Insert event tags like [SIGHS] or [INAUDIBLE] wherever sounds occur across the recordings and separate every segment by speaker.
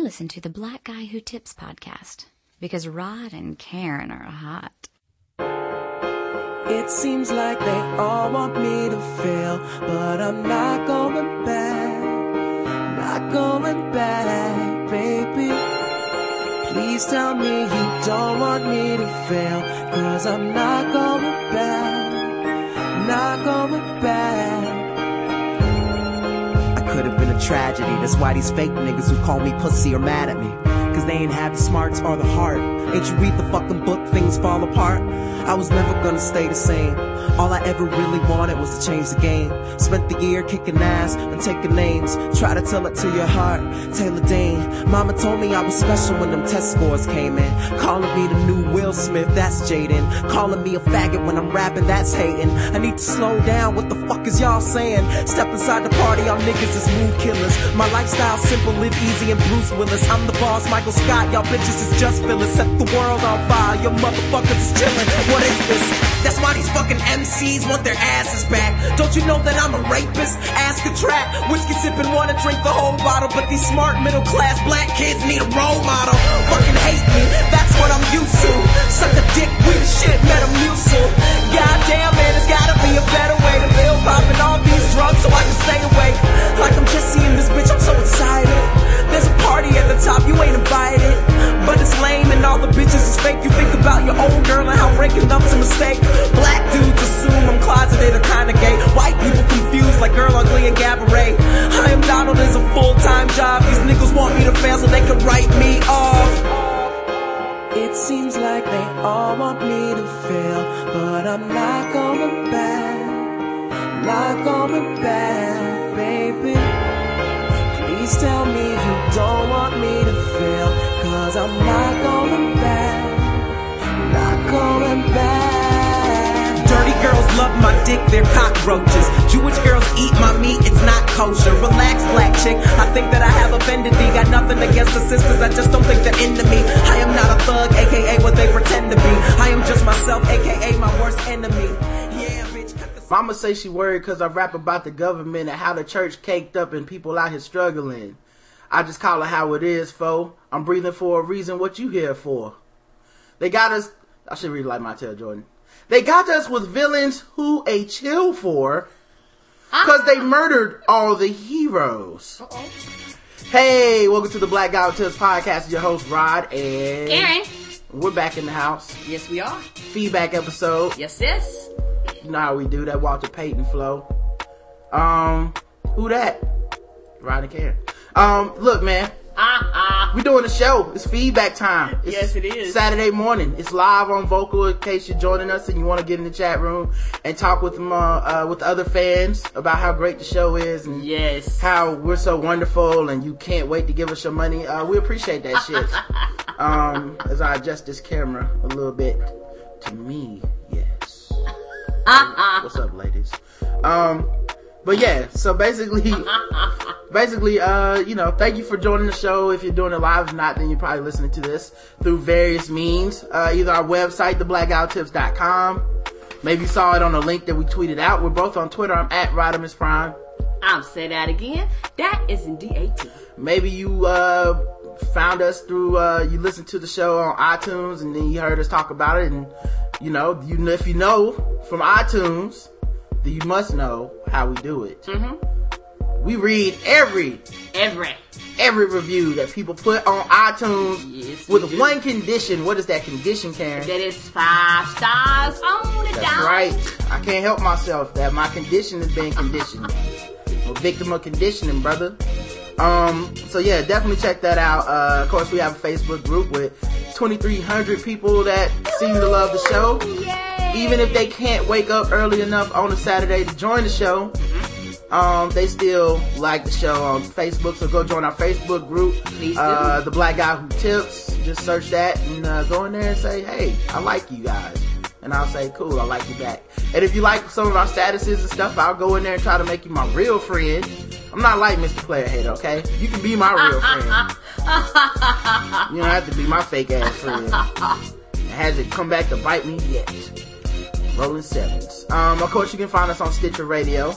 Speaker 1: I listen to the Black Guy Who Tips podcast because Rod and Karen are hot.
Speaker 2: It seems like they all want me to fail, but I'm not going back. Not going back, baby. Please tell me you don't want me to fail, cause I'm not going back. Not going could have been a tragedy, that's why these fake niggas who call me pussy are mad at me. Cause they ain't had the smarts or the heart. Ain't you read the fucking book, things fall apart? I was never gonna stay the same. All I ever really wanted was to change the game. Spent the year kicking ass and taking names. Try to tell it to your heart, Taylor Dayne. Mama told me I was special when them test scores came in. Calling me the new Will Smith, that's Jaden. Calling me a faggot when I'm rapping, that's hating. I need to slow down, what the fuck is y'all saying? Step inside the party, y'all niggas is mood killers. My lifestyle simple, live easy and Bruce Willis. I'm the boss, Michael Scott, y'all bitches is just fillers. Set the world on fire, your motherfuckers is chillin'. What is this? That's why these fucking MCs want their asses back. Don't you know that I'm a rapist? Ask a trap. Whiskey sipping, wanna drink the whole bottle. But these smart middle class black kids need a role model. Fucking hate me, that's what I'm used to. Suck a dick, weak shit, Metamucil. Goddamn man, there's gotta be a better way to live. Popping all these drugs so I can stay awake. Like I'm just seeing this bitch, I'm so excited. There's a party at the top, you ain't invited. But it's lame and all the bitches is fake. You think about your old girl and how breaking up's a mistake. Black dudes assume I'm closeted or kinda gay. White people confused like Girl Ugly and Cabaret. I am Donald is a full-time job. These niggas want me to fail so they can write me off. It seems like they all want me to fail, but I'm not going back. Not going back, baby. Please tell me you don't want me to fail, cause I'm not going back. Not going back. Love my dick, they're cockroaches. Jewish girls eat my meat, it's not kosher. Relax, black chick. I think that I have offended thee. Got nothing against the sisters, I just don't think they're into me. I am not a thug, aka what they pretend to be. I am just myself, aka my worst enemy. Yeah, bitch,
Speaker 3: Mama say she worried because I rap about the government and how the church caked up and people out here struggling. I just call it how it is, fo. I'm breathing for a reason. What you here for? They got us. I should read like my tail, Jordan. They got us with villains who a chill for because they murdered all the heroes. Hey, welcome to the Black Guy Tips podcast. Your host Rod and
Speaker 1: Karen.
Speaker 3: We're back in the house.
Speaker 1: Yes, we are.
Speaker 3: Feedback episode.
Speaker 1: Yes, yes.
Speaker 3: You know how we do that Walter Payton flow. Um, who that? Rod and Karen. Um, look, man,
Speaker 1: Ah, ah. [LAUGHS]
Speaker 3: we doing a show. It's feedback time. It's
Speaker 1: Yes, it is.
Speaker 3: Saturday morning. It's live on Vocal. In case you're joining us and you want to get in the chat room and talk with them, uh, uh, with other fans about how great the show is and
Speaker 1: Yes.
Speaker 3: how we're so wonderful and you can't wait to give us your money. Uh, we appreciate that shit. [LAUGHS] um, as I adjust this camera a little bit to me, yes. [LAUGHS] What's up, ladies? Um, but yeah, so basically, [LAUGHS] basically, uh, you know, thank you for joining the show. If you're doing it live, if not, then you're probably listening to this through various means. Uh, either our website, theblackguywhotips.com. Maybe you saw it on a link that we tweeted out. We're both on Twitter. I'm at Rodimus Prime.
Speaker 1: I'll say that again. That is in DAT.
Speaker 3: Maybe you uh, found us through uh, you listened to the show on iTunes and then you heard us talk about it and you know you if you know from iTunes you must know how we do it.
Speaker 1: Mm-hmm.
Speaker 3: We read every
Speaker 1: Every.
Speaker 3: every review that people put on iTunes
Speaker 1: Yes,
Speaker 3: with one condition. What is that condition, Karen?
Speaker 1: That is five stars on the
Speaker 3: That's
Speaker 1: dot.
Speaker 3: right. I can't help myself that my condition is being conditioned. I'm a victim of conditioning, brother. Um, so yeah, definitely check that out. Uh, of course, we have a Facebook group with 2,300 people that seem to love the show.
Speaker 1: Yay.
Speaker 3: Even if they can't wake up early enough on a Saturday to join the show, um, they still like the show on Facebook. So go join our Facebook group, uh, the Black Guy Who Tips. Just search that and uh, go in there and say, "Hey, I like you guys," and I'll say, "Cool, I like you back." And if you like some of our statuses and stuff, I'll go in there and try to make you my real friend. I'm not like Mr. Playerhead, okay? You can be my real friend. [LAUGHS] You don't have to be my fake ass friend. [LAUGHS] Has it come back to bite me yet? Rolling sevens. Um, of course, you can find us on Stitcher Radio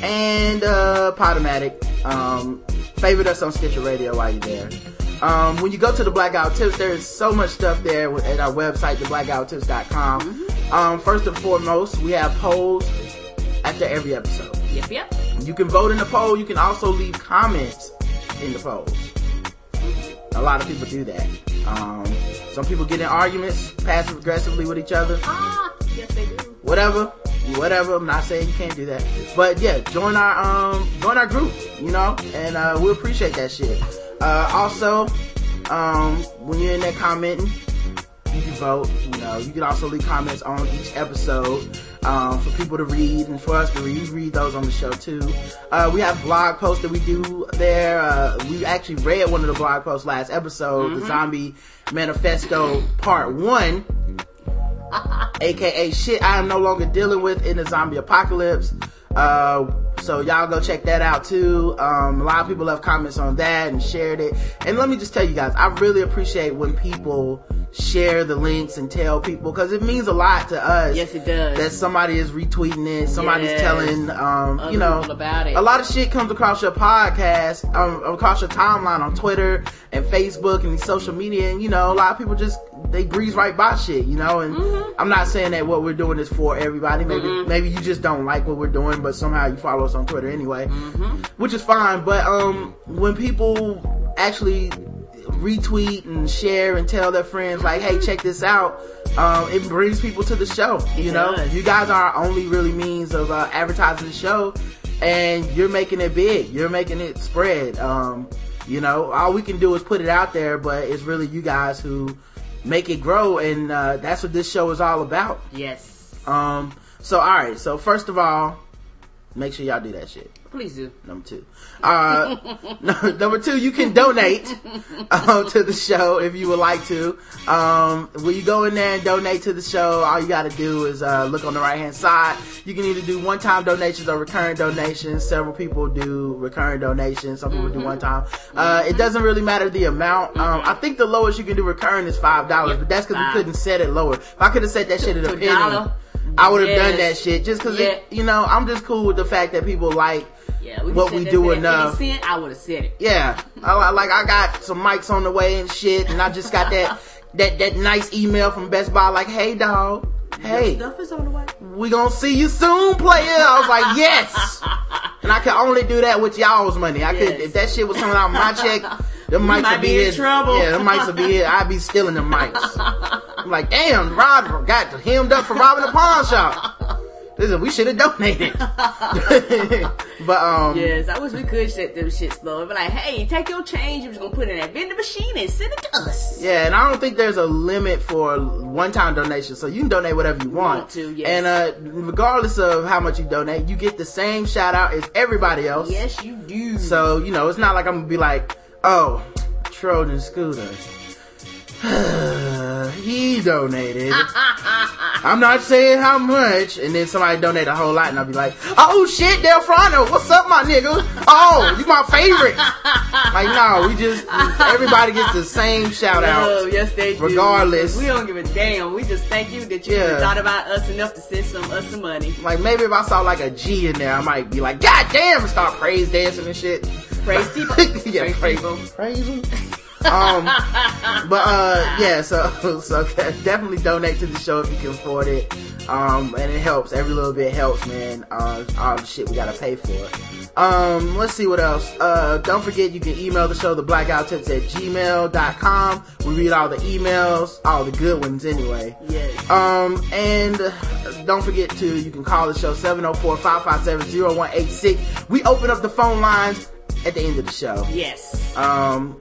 Speaker 3: and uh, Podomatic. Um, favorite us on Stitcher Radio while you're there. Um, when you go to the Blackout Tips, there's so much stuff there at our website, theblackouttips.com.
Speaker 4: Mm-hmm.
Speaker 3: Um, first and foremost, we have polls after every episode.
Speaker 4: Yep, yep.
Speaker 3: You can vote in the poll. You can also leave comments in the polls. A lot of people do that. Um, some people get in arguments passive aggressively with each other.
Speaker 4: Ah, yes they do.
Speaker 3: Whatever, whatever. I'm not saying you can't do that, but yeah, join our um, join our group. You know, and uh, we appreciate that shit. Uh, also, um, when you're in there commenting, you can vote. You know, you can also leave comments on each episode um, for people to read and for us to read. Read those on the show too. Uh, we have blog posts that we do there. Uh, we actually read one of the blog posts last episode, the Zombie Manifesto Part One. [LAUGHS] AKA shit I am no longer dealing with in the zombie apocalypse. Uh, so y'all go check that out too. Um, a lot of people left comments on that and shared it. And let me just tell you guys, I really appreciate when people share the links and tell people because it means a lot to us.
Speaker 4: Yes, it does.
Speaker 3: That somebody is retweeting it, somebody's
Speaker 4: Yes.
Speaker 3: telling, um, you know,
Speaker 4: about it.
Speaker 3: a lot of shit comes across your podcast, um, across your timeline on Twitter and Facebook and social media, and you know, a lot of people just they breeze right by shit, you know. And
Speaker 4: Mm-hmm.
Speaker 3: I'm not saying that what we're doing is for everybody. Maybe maybe you just don't like what we're doing, but somehow you follow us on Twitter anyway,
Speaker 4: Mm-hmm.
Speaker 3: which is fine. But um, when people actually retweet and share and tell their friends like, hey, check this out. Um, it brings people to the show. You know,
Speaker 4: does.
Speaker 3: you guys are our only really means of uh, advertising the show, and you're making it big. You're making it spread. Um, you know, all we can do is put it out there, but it's really you guys who make it grow, and uh, that's what this show is all about.
Speaker 4: Yes.
Speaker 3: Um, so all right. So first of all, make sure y'all do that shit.
Speaker 4: Please do.
Speaker 3: Number two. Uh, [LAUGHS] no- number two, you can donate um, to the show if you would like to. Um, when you go in there and donate to the show, all you got to do is uh, look on the right hand side. You can either do one time donations or recurring donations. Several people do recurring donations. Some people do one time. Uh, it doesn't really matter the amount. Um, I think the lowest you can do recurring is five dollars, but that's because we couldn't set it lower. If I could have set that shit at a penny. I would have
Speaker 4: Yes.
Speaker 3: done that shit just because,
Speaker 4: Yeah.
Speaker 3: you know, I'm just cool with the fact that people like
Speaker 4: Yeah, we
Speaker 3: what we do enough.
Speaker 4: 50 cent, I would have said it.
Speaker 3: Yeah, I, like I got some mics on the way and shit, and I just got that [LAUGHS] that that nice email from Best Buy like, "Hey, dog, hey,
Speaker 4: Stuff is on the way.
Speaker 3: we gonna see you soon, player." I was like, "Yes," [LAUGHS] and I could only do that with y'all's money. I could if that shit was coming out of my check. Them mics would be,
Speaker 4: be in
Speaker 3: his.
Speaker 4: trouble.
Speaker 3: Yeah, them mics would be his. I'd be stealing the mics. [LAUGHS] I'm like, damn, Rob got hemmed up for robbing a pawn shop. Listen, we should have donated. [LAUGHS] but um,
Speaker 4: Yes, I wish we could set them shit slower. But like, hey, take your change. You're just gonna put it in that vending machine and send it to us.
Speaker 3: Yeah, and I don't think there's a limit for one-time donation, so you can donate whatever you want.
Speaker 4: Want to, yes.
Speaker 3: And uh, regardless of how much you donate, you get the same shout out as everybody else.
Speaker 4: Yes, you do.
Speaker 3: So you know, it's not like I'm gonna be like, oh, Trojan Scooter. [SIGHS] he donated. I'm not saying how much, and then somebody donate a whole lot, and I'll be like, "Oh shit, Delfrano, what's up, my nigga? Oh, you my favorite." like, no, we just everybody gets the same shout
Speaker 4: Oh,
Speaker 3: out.
Speaker 4: yes, they do.
Speaker 3: Regardless.
Speaker 4: we don't give a damn. We just thank you that you
Speaker 3: Yeah.
Speaker 4: thought about us enough to send some us some money.
Speaker 3: Like maybe if I saw like a G in there, I might be like, "God damn!" and start praise dancing and shit.
Speaker 4: Praise [LAUGHS] people.
Speaker 3: yeah,
Speaker 4: Praise
Speaker 3: praise,
Speaker 4: people.
Speaker 3: praise him. Um, but uh, yeah, so [LAUGHS] so definitely donate to the show if you can afford it. Um, and it helps. Every little bit helps, man. Uh, all the shit we gotta pay for. Um, let's see what else. Uh, don't forget you can email the show, the blackout tips at gmail.com. We read all the emails, all the good ones anyway.
Speaker 4: Yes.
Speaker 3: Um, and don't forget to, you can call the show 704-557-0186. We open up the phone lines at the end of the show.
Speaker 4: yes.
Speaker 3: Um,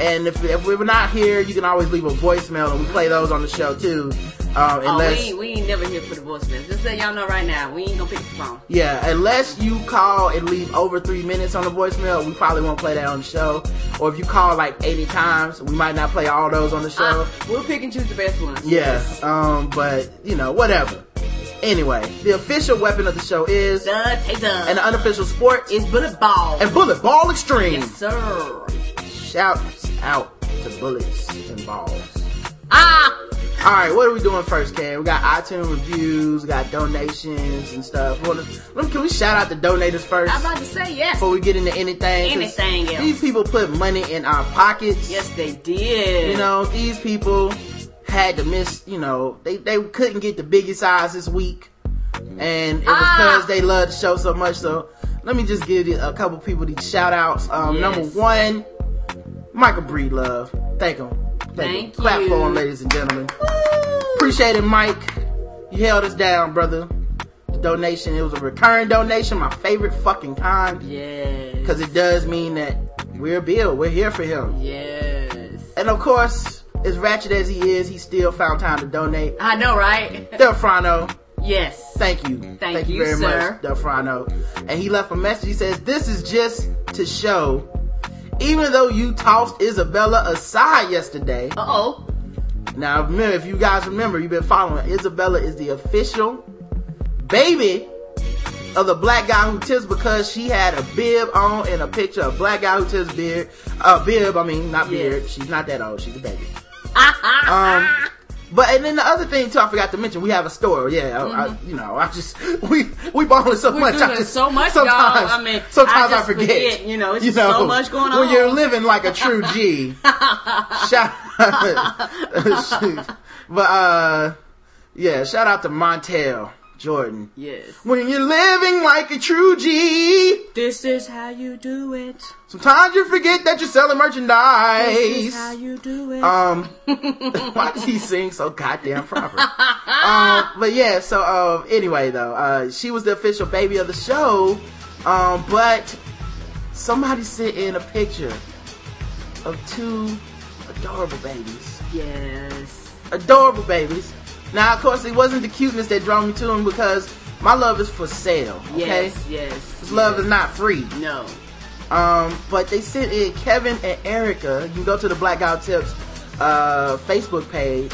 Speaker 3: and if, if we were not here, you can always leave a voicemail and we play those on the show too. Um,
Speaker 4: Oh, we, ain't, we ain't never here for the voicemail. Just let y'all know right now, we ain't gonna pick the phone.
Speaker 3: yeah, unless you call and leave over three minutes on the voicemail, we probably won't play that on the show. Or if you call like 80 times, we might not play all those on the show.
Speaker 4: Uh, we'll pick and choose the best ones.
Speaker 3: Yeah, um, but you know, whatever. Anyway, the official weapon of the show is,
Speaker 4: The taser.
Speaker 3: and the unofficial sport is
Speaker 4: bullet ball.
Speaker 3: and bullet ball extreme.
Speaker 4: yes, sir.
Speaker 3: Shouts out to bullets and balls.
Speaker 4: Ah!
Speaker 3: All right, what are we doing first, Karen? We got iTunes reviews, we got donations and stuff. Me- Can we shout out the donators first
Speaker 4: I'm about to say yes.
Speaker 3: before we get into anything?
Speaker 4: Anything else.
Speaker 3: These people put money in our pockets.
Speaker 4: Yes, they did.
Speaker 3: You know, these people had to miss, you know, they, they couldn't get the biggest eyes this week. And it was
Speaker 4: Ah.
Speaker 3: because they love the show so much. So let me just give you a couple people these shout outs. Um,
Speaker 4: Yes.
Speaker 3: number one, Michael Breedlove. Thank him.
Speaker 4: Thank
Speaker 3: Clap
Speaker 4: you.
Speaker 3: for him, ladies and gentlemen. Appreciate it, Mike. You held us down, brother. The donation, it was a recurring donation, my favorite fucking kind.
Speaker 4: Yes.
Speaker 3: Because it does mean that we're Bill. We're here for him.
Speaker 4: Yes.
Speaker 3: And of course, as ratchet as he is, he still found time to donate.
Speaker 4: I know, right? [LAUGHS]
Speaker 3: Del Delfrano,
Speaker 4: yes.
Speaker 3: thank you.
Speaker 4: Thank you,
Speaker 3: very
Speaker 4: sir.
Speaker 3: much, Delfrano. And he left a message. He says, This is just to show, even though you tossed Isabella aside yesterday.
Speaker 4: Uh oh.
Speaker 3: Now, remember, if you guys remember, you've been following, Isabella is the official baby of the black guy who tips because she had a bib on and a picture of black guy who tips beard. Uh, bib, I mean, not
Speaker 4: Yes.
Speaker 3: beard. She's not that old. She's a baby. [LAUGHS] um, but and then the other thing too, I forgot to mention, we have a store. Yeah, I, I, you know, I just [LAUGHS] we we balling so
Speaker 4: We're
Speaker 3: much. I
Speaker 4: doing
Speaker 3: just,
Speaker 4: so much,
Speaker 3: sometimes,
Speaker 4: y'all. I mean,
Speaker 3: sometimes
Speaker 4: I
Speaker 3: I, forget.
Speaker 4: forget, you know, it's just so much going on.
Speaker 3: When you're living like a true G. [LAUGHS] shout, [LAUGHS] but uh, yeah, shout out to Montel Jordan.
Speaker 4: yes.
Speaker 3: When you're living like a true G,
Speaker 4: This is how you do it.
Speaker 3: sometimes you forget that you're selling merchandise.
Speaker 4: This is how you do it.
Speaker 3: Um, [LAUGHS] why does he sing so goddamn proper? um, but yeah, so um, anyway though, uh, she was the official baby of the show, um, but somebody sent in a picture of two adorable babies,
Speaker 4: yes.
Speaker 3: adorable babies. Now, of course, it wasn't the cuteness that drew me to him because my love is for sale. Okay,
Speaker 4: Yes. Yes.
Speaker 3: this love is not free.
Speaker 4: No.
Speaker 3: Um, but they sent in Kevin and Erica. You can go to the Blackout Tips uh, Facebook page,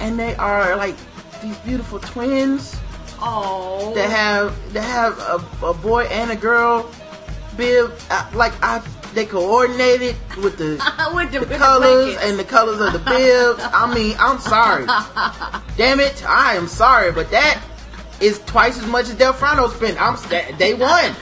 Speaker 3: and they are like these beautiful twins
Speaker 4: Oh.
Speaker 3: that have that have a, a boy and a girl bib. Uh, like I, they coordinated with the [LAUGHS]
Speaker 4: with the,
Speaker 3: the
Speaker 4: with
Speaker 3: colors
Speaker 4: the
Speaker 3: and the colors of the bibs. I mean, I'm sorry. [LAUGHS] Damn it, I am sorry, but that is twice as much as Delfrano spent. I'm st- they won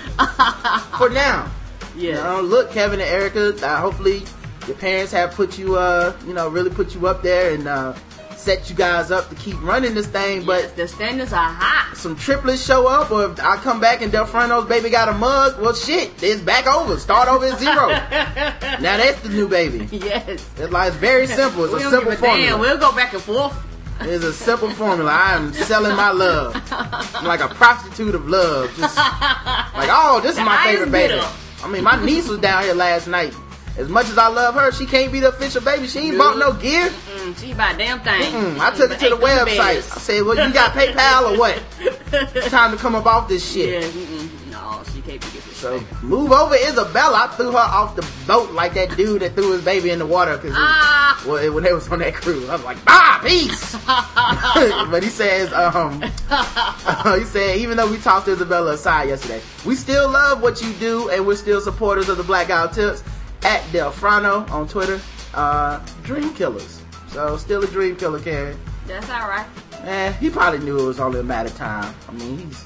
Speaker 3: for now. You know, look, Kevin and Erica. Uh, hopefully, your parents have put you, uh, you know, really put you up there and uh, set you guys up to keep running this thing. But
Speaker 4: Yes, the standards are high.
Speaker 3: some triplets show up, or if I come back and Delfrano's baby got a mug, well, shit, it's back over. Start over at zero. [LAUGHS] now that's the new baby.
Speaker 4: Yes.
Speaker 3: It's like it's very simple. It's
Speaker 4: We
Speaker 3: a simple
Speaker 4: a damn.
Speaker 3: formula.
Speaker 4: We'll go back and forth.
Speaker 3: It's a simple formula. I am selling my love. I'm like a prostitute of love. Just [LAUGHS] like, oh, this is my favorite baby. I mean, my niece was down here last night. As much as I love her, she can't be the official baby. She ain't bought no gear.
Speaker 4: Mm, she buy damn thing.
Speaker 3: Mm, I took it to the website. I said, well, you got PayPal or what? [LAUGHS] It's time to come up off this
Speaker 4: yeah,
Speaker 3: shit.
Speaker 4: mm-mm. no, she can't be this.
Speaker 3: So move over, Isabella. I threw her off the boat like that dude that threw his baby in the water because
Speaker 4: Ah.
Speaker 3: well, when they was on that cruise, I was like, "Bye, peace." [LAUGHS] [LAUGHS] but he says, um, he said, even though we tossed Isabella aside yesterday, we still love what you do, and we're still supporters of the Black Guy Tips at Delfrano on Twitter. Uh, dream killers. So still a dream killer, Karen.
Speaker 4: That's all right.
Speaker 3: Man, he probably knew it was only a matter of time. I mean, he's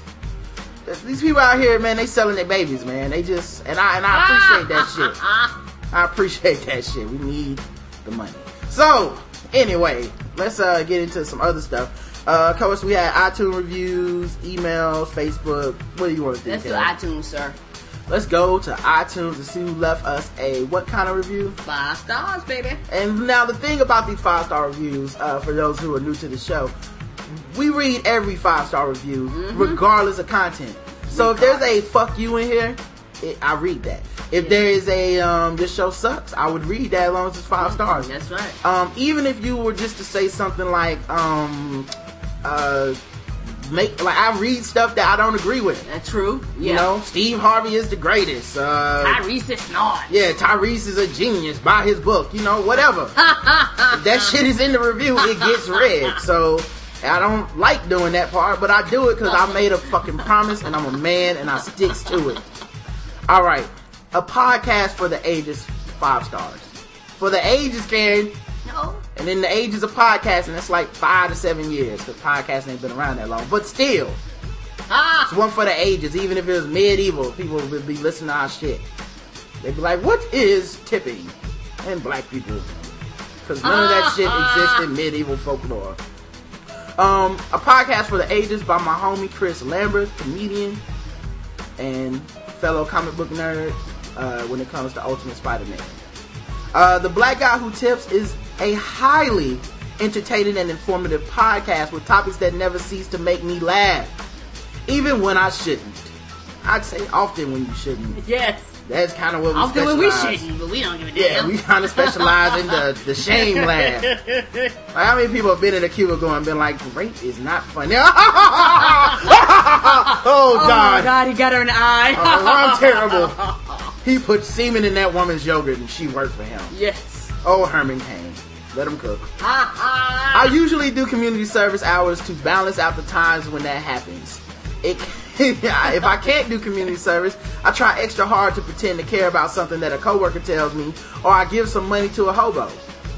Speaker 3: these people out here, man. They selling their babies, man. They just and I and I appreciate that [LAUGHS] shit. I appreciate that shit. We need the money. So anyway, let's uh get into some other stuff. Uh, of course, we had iTunes reviews, emails, Facebook. What do you want to do?
Speaker 4: Let's do iTunes, sir.
Speaker 3: Let's go to iTunes and see who left us a what kind of review.
Speaker 4: Five stars, baby.
Speaker 3: And now the thing about these five star reviews, uh, for those who are new to the show, we read every five star review, regardless of content. So if there's a fuck you in here, it, I read that. If there is a um, this show sucks, I would read that as long as it's five stars.
Speaker 4: That's right.
Speaker 3: Um, even if you were just to say something like, um, uh, make like I read stuff that I don't agree with.
Speaker 4: That's true. Yeah.
Speaker 3: You know, Steve Harvey is the greatest. Uh,
Speaker 4: Tyrese is not.
Speaker 3: yeah, Tyrese is a genius. Buy his book. You know, whatever. [LAUGHS] if that shit is in the review, it gets read. So I don't like doing that part, but I do it because I made a fucking promise and I'm a man and I sticks to it. All right, a podcast for the ages, five stars. For the ages, Karen,
Speaker 4: No.
Speaker 3: And in the ages of podcasting, it's like five to seven years because podcasting ain't been around that long. But still,
Speaker 4: Ah,
Speaker 3: it's one for the ages. Even if it was medieval, people would be listening to our shit. They'd be like, "What is tipping?" And black people, because none of that shit exists in medieval folklore. Um, a podcast for the ages by my homie Chris Lambert, comedian and fellow comic book nerd. Uh, when it comes to Ultimate Spider-Man, uh, the Black Guy Who Tips is a highly entertaining and informative podcast with topics that never cease to make me laugh, even when I shouldn't. I'd say often when you shouldn't.
Speaker 4: yes.
Speaker 3: That's kind of what we
Speaker 4: I'm doing we shouldn't, but we don't give a damn.
Speaker 3: Yeah, we kind of specialize in the, the shame laugh. [LAUGHS] Like, how many people have been in a cubicle and been like, rape is not funny? [LAUGHS] oh, [LAUGHS]
Speaker 4: Oh
Speaker 3: God.
Speaker 4: god, he got her an eye.
Speaker 3: Oh, I'm terrible. He put semen in that woman's yogurt and she worked for him.
Speaker 4: yes.
Speaker 3: Oh, Herman Cain. Let them cook. [LAUGHS] I usually do community service hours to balance out the times when that happens. It, [LAUGHS] if I can't do community service, I try extra hard to pretend to care about something that a coworker tells me, or I give some money to a hobo.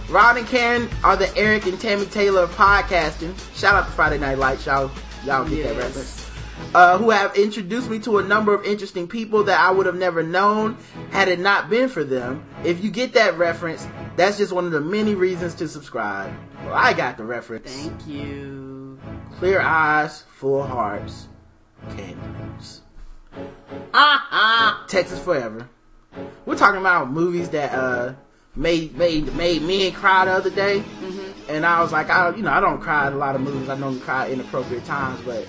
Speaker 3: Rod and Karen are the Eric and Tami Taylor of podcasting. Shout out to Friday Night Lights, y'all. Y'all get that reference. Uh, who have introduced me to a number of interesting people that I would have never known had it not been for them. If you get that reference, that's just one of the many reasons to subscribe. Well, I got the reference.
Speaker 4: Thank you.
Speaker 3: Clear eyes, full hearts, candles.
Speaker 4: Ha [LAUGHS] ha.
Speaker 3: Texas forever. We're talking about movies that uh made made made men cry the other day, and I was like, I you know I don't cry at a lot of movies. I don't cry at inappropriate times, but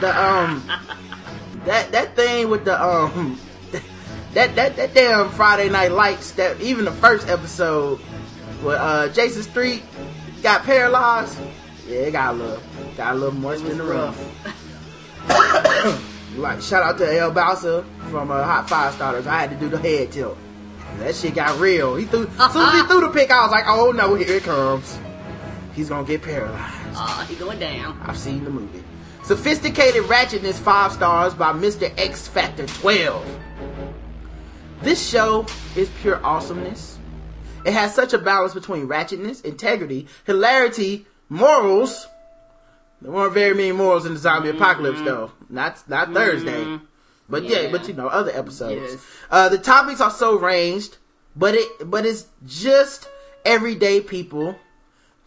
Speaker 3: the um that that thing with the um [LAUGHS] that that that damn Friday Night Lights that even the first episode with uh Jason Street got paralyzed. Yeah, it got a little got a little moist in the room. [COUGHS] Like shout out to El Balsa from uh, Hot Five Starters. I had to do the head tilt. That shit got real. He threw as soon as he threw the pick, I was like, oh no, here it comes. He's gonna get paralyzed.
Speaker 4: Oh, he going down.
Speaker 3: I've seen the movie. Sophisticated Ratchetness 5 stars by Mr. X Factor 12. This show is pure awesomeness. It has such a balance between ratchetness, integrity, hilarity, morals. There weren't very many morals in the zombie apocalypse though. Not not Thursday. But yeah.
Speaker 4: Yeah.
Speaker 3: but you know, other episodes.
Speaker 4: Yes.
Speaker 3: Uh, the topics are so ranged, but it but it's just everyday people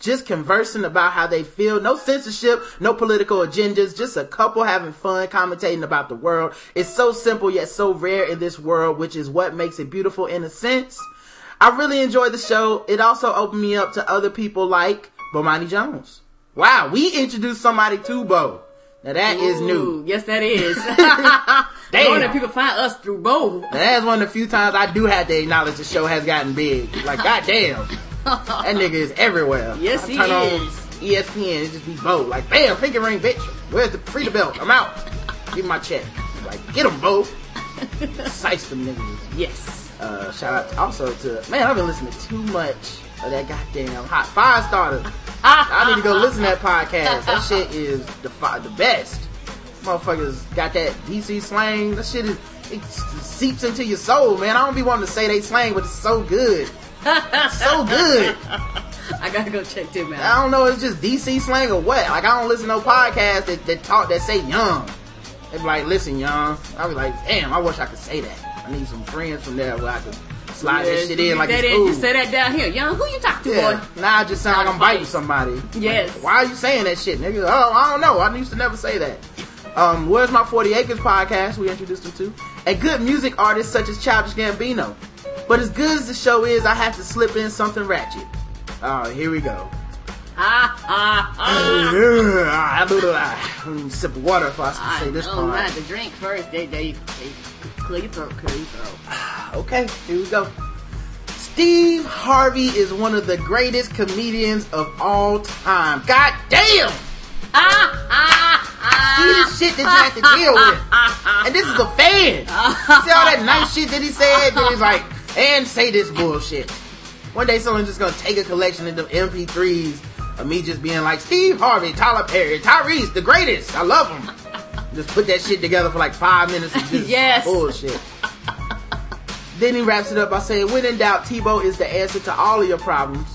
Speaker 3: just conversing about how they feel. No censorship, no political agendas, just a couple having fun commentating about the world. It's so simple yet so rare in this world, which is what makes it beautiful in a sense. I really enjoyed the show. It also opened me up to other people like Bomani Jones. Wow, we introduced somebody to Bo. Now that is new.
Speaker 4: Yes, that is. [LAUGHS] [LAUGHS]
Speaker 3: Damn.
Speaker 4: Knowing that people find us through Bo.
Speaker 3: That's one of the few times I do have to acknowledge the show has gotten big. Like, goddamn. [LAUGHS] That nigga is everywhere.
Speaker 4: Yes,
Speaker 3: I
Speaker 4: he
Speaker 3: turn on
Speaker 4: is.
Speaker 3: ESPN, it just be Bo. Like, bam, pinky ring, bitch. Where's the free the belt? I'm out. Give me my check. Like, get him, Bo. Sice them niggas.
Speaker 4: Yes.
Speaker 3: Uh, shout out also to, man, I've been listening to too much of that goddamn hot five starter. I need to go listen to that podcast. That shit is the fi- the best. Motherfuckers got that DC slang. That shit is it seeps into your soul, man. I don't be wanting to say they slang, but it's so good. [LAUGHS] so good.
Speaker 4: I gotta go check them out.
Speaker 3: I don't know, it's just DC slang or what. Like I don't listen to no podcast that, that talk that say young. They be like, listen, young. I be like, damn, I wish I could say that. I need some friends from there where I could slide that shit in like
Speaker 4: say
Speaker 3: it's
Speaker 4: that-
Speaker 3: cool.
Speaker 4: You say that down here. Young, who you talk to,
Speaker 3: Yeah.
Speaker 4: boy?
Speaker 3: Now I just sound like I'm
Speaker 4: Not
Speaker 3: biting somebody.
Speaker 4: Yes.
Speaker 3: Like, why are you saying that shit, nigga? Oh, I don't know. I used to never say that. Um, Where's My 40 Acres podcast we introduced him to. And good music artists such as Childish Gambino. But as good as the show is, I have to slip in something ratchet. Oh, here we go. [LAUGHS] Sip of water if I
Speaker 4: I
Speaker 3: say this
Speaker 4: know not
Speaker 3: part.
Speaker 4: to drink first. They, they, they clear your throat, clear your throat. [SIGHS]
Speaker 3: Okay, here we go. Steve Harvey is one of the greatest comedians of all time. God damn!
Speaker 4: Ah, ah, ah.
Speaker 3: See the shit that you have to deal with. And this is a fan. [LAUGHS] See all that nice shit that he said? Then he's like, and say this bullshit. One day someone's just gonna take a collection of them MP3s of me just being like, Steve Harvey, Tyler Perry, Tyrese, the greatest. I love them. [LAUGHS] Just put that shit together for like five minutes of just [LAUGHS]
Speaker 4: Yes.
Speaker 3: bullshit. Then he wraps it up by saying, when in doubt, Tebow is the answer to all of your problems.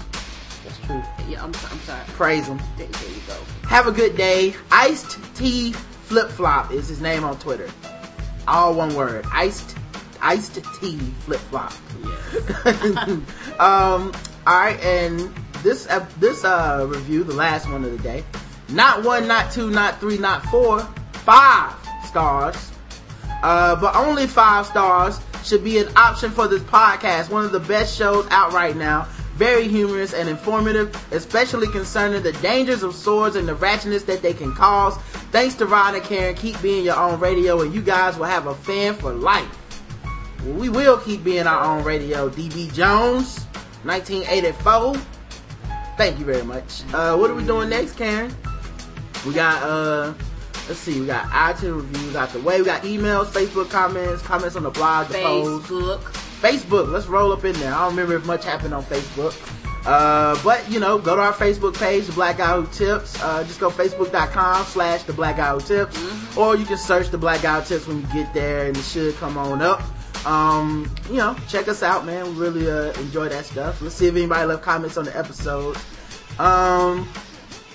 Speaker 3: That's true.
Speaker 4: Yeah, I'm, I'm sorry.
Speaker 3: Praise him.
Speaker 4: There, there you go.
Speaker 3: Have a good day. Iced Tea Flip Flop is his name on Twitter. All one word. Iced Iced Tea Flip Flop. [LAUGHS] um. All right, and this uh, this uh review, the last one of the day, not one, not two, not three, not four, five stars. Uh, but only five stars should be an option for this podcast. One of the best shows out right now. Very humorous and informative, especially concerning the dangers of swords and the ratchetness that they can cause. Thanks to Rod and Karen, keep being your own radio, and you guys will have a fan for life. We will keep being our own radio. DB Jones, 1984. Thank you very much. Uh, what are we doing next, Karen? We got uh let's see, we got iTunes reviews out the way, we got emails, Facebook comments, comments on the blog, the post.
Speaker 4: Facebook.
Speaker 3: Facebook, let's roll up in there. I don't remember if much happened on Facebook. Uh, but you know, go to our Facebook page, The Black Guy Who Tips. Uh, just go facebook.com slash The Black Guy Who Tips.
Speaker 4: Mm-hmm.
Speaker 3: Or you can search The Black Guy Who Tips when you get there and it should come on up. Um, you know, check us out, man. We really, uh, enjoy that stuff. Let's see if anybody left comments on the episode. Um,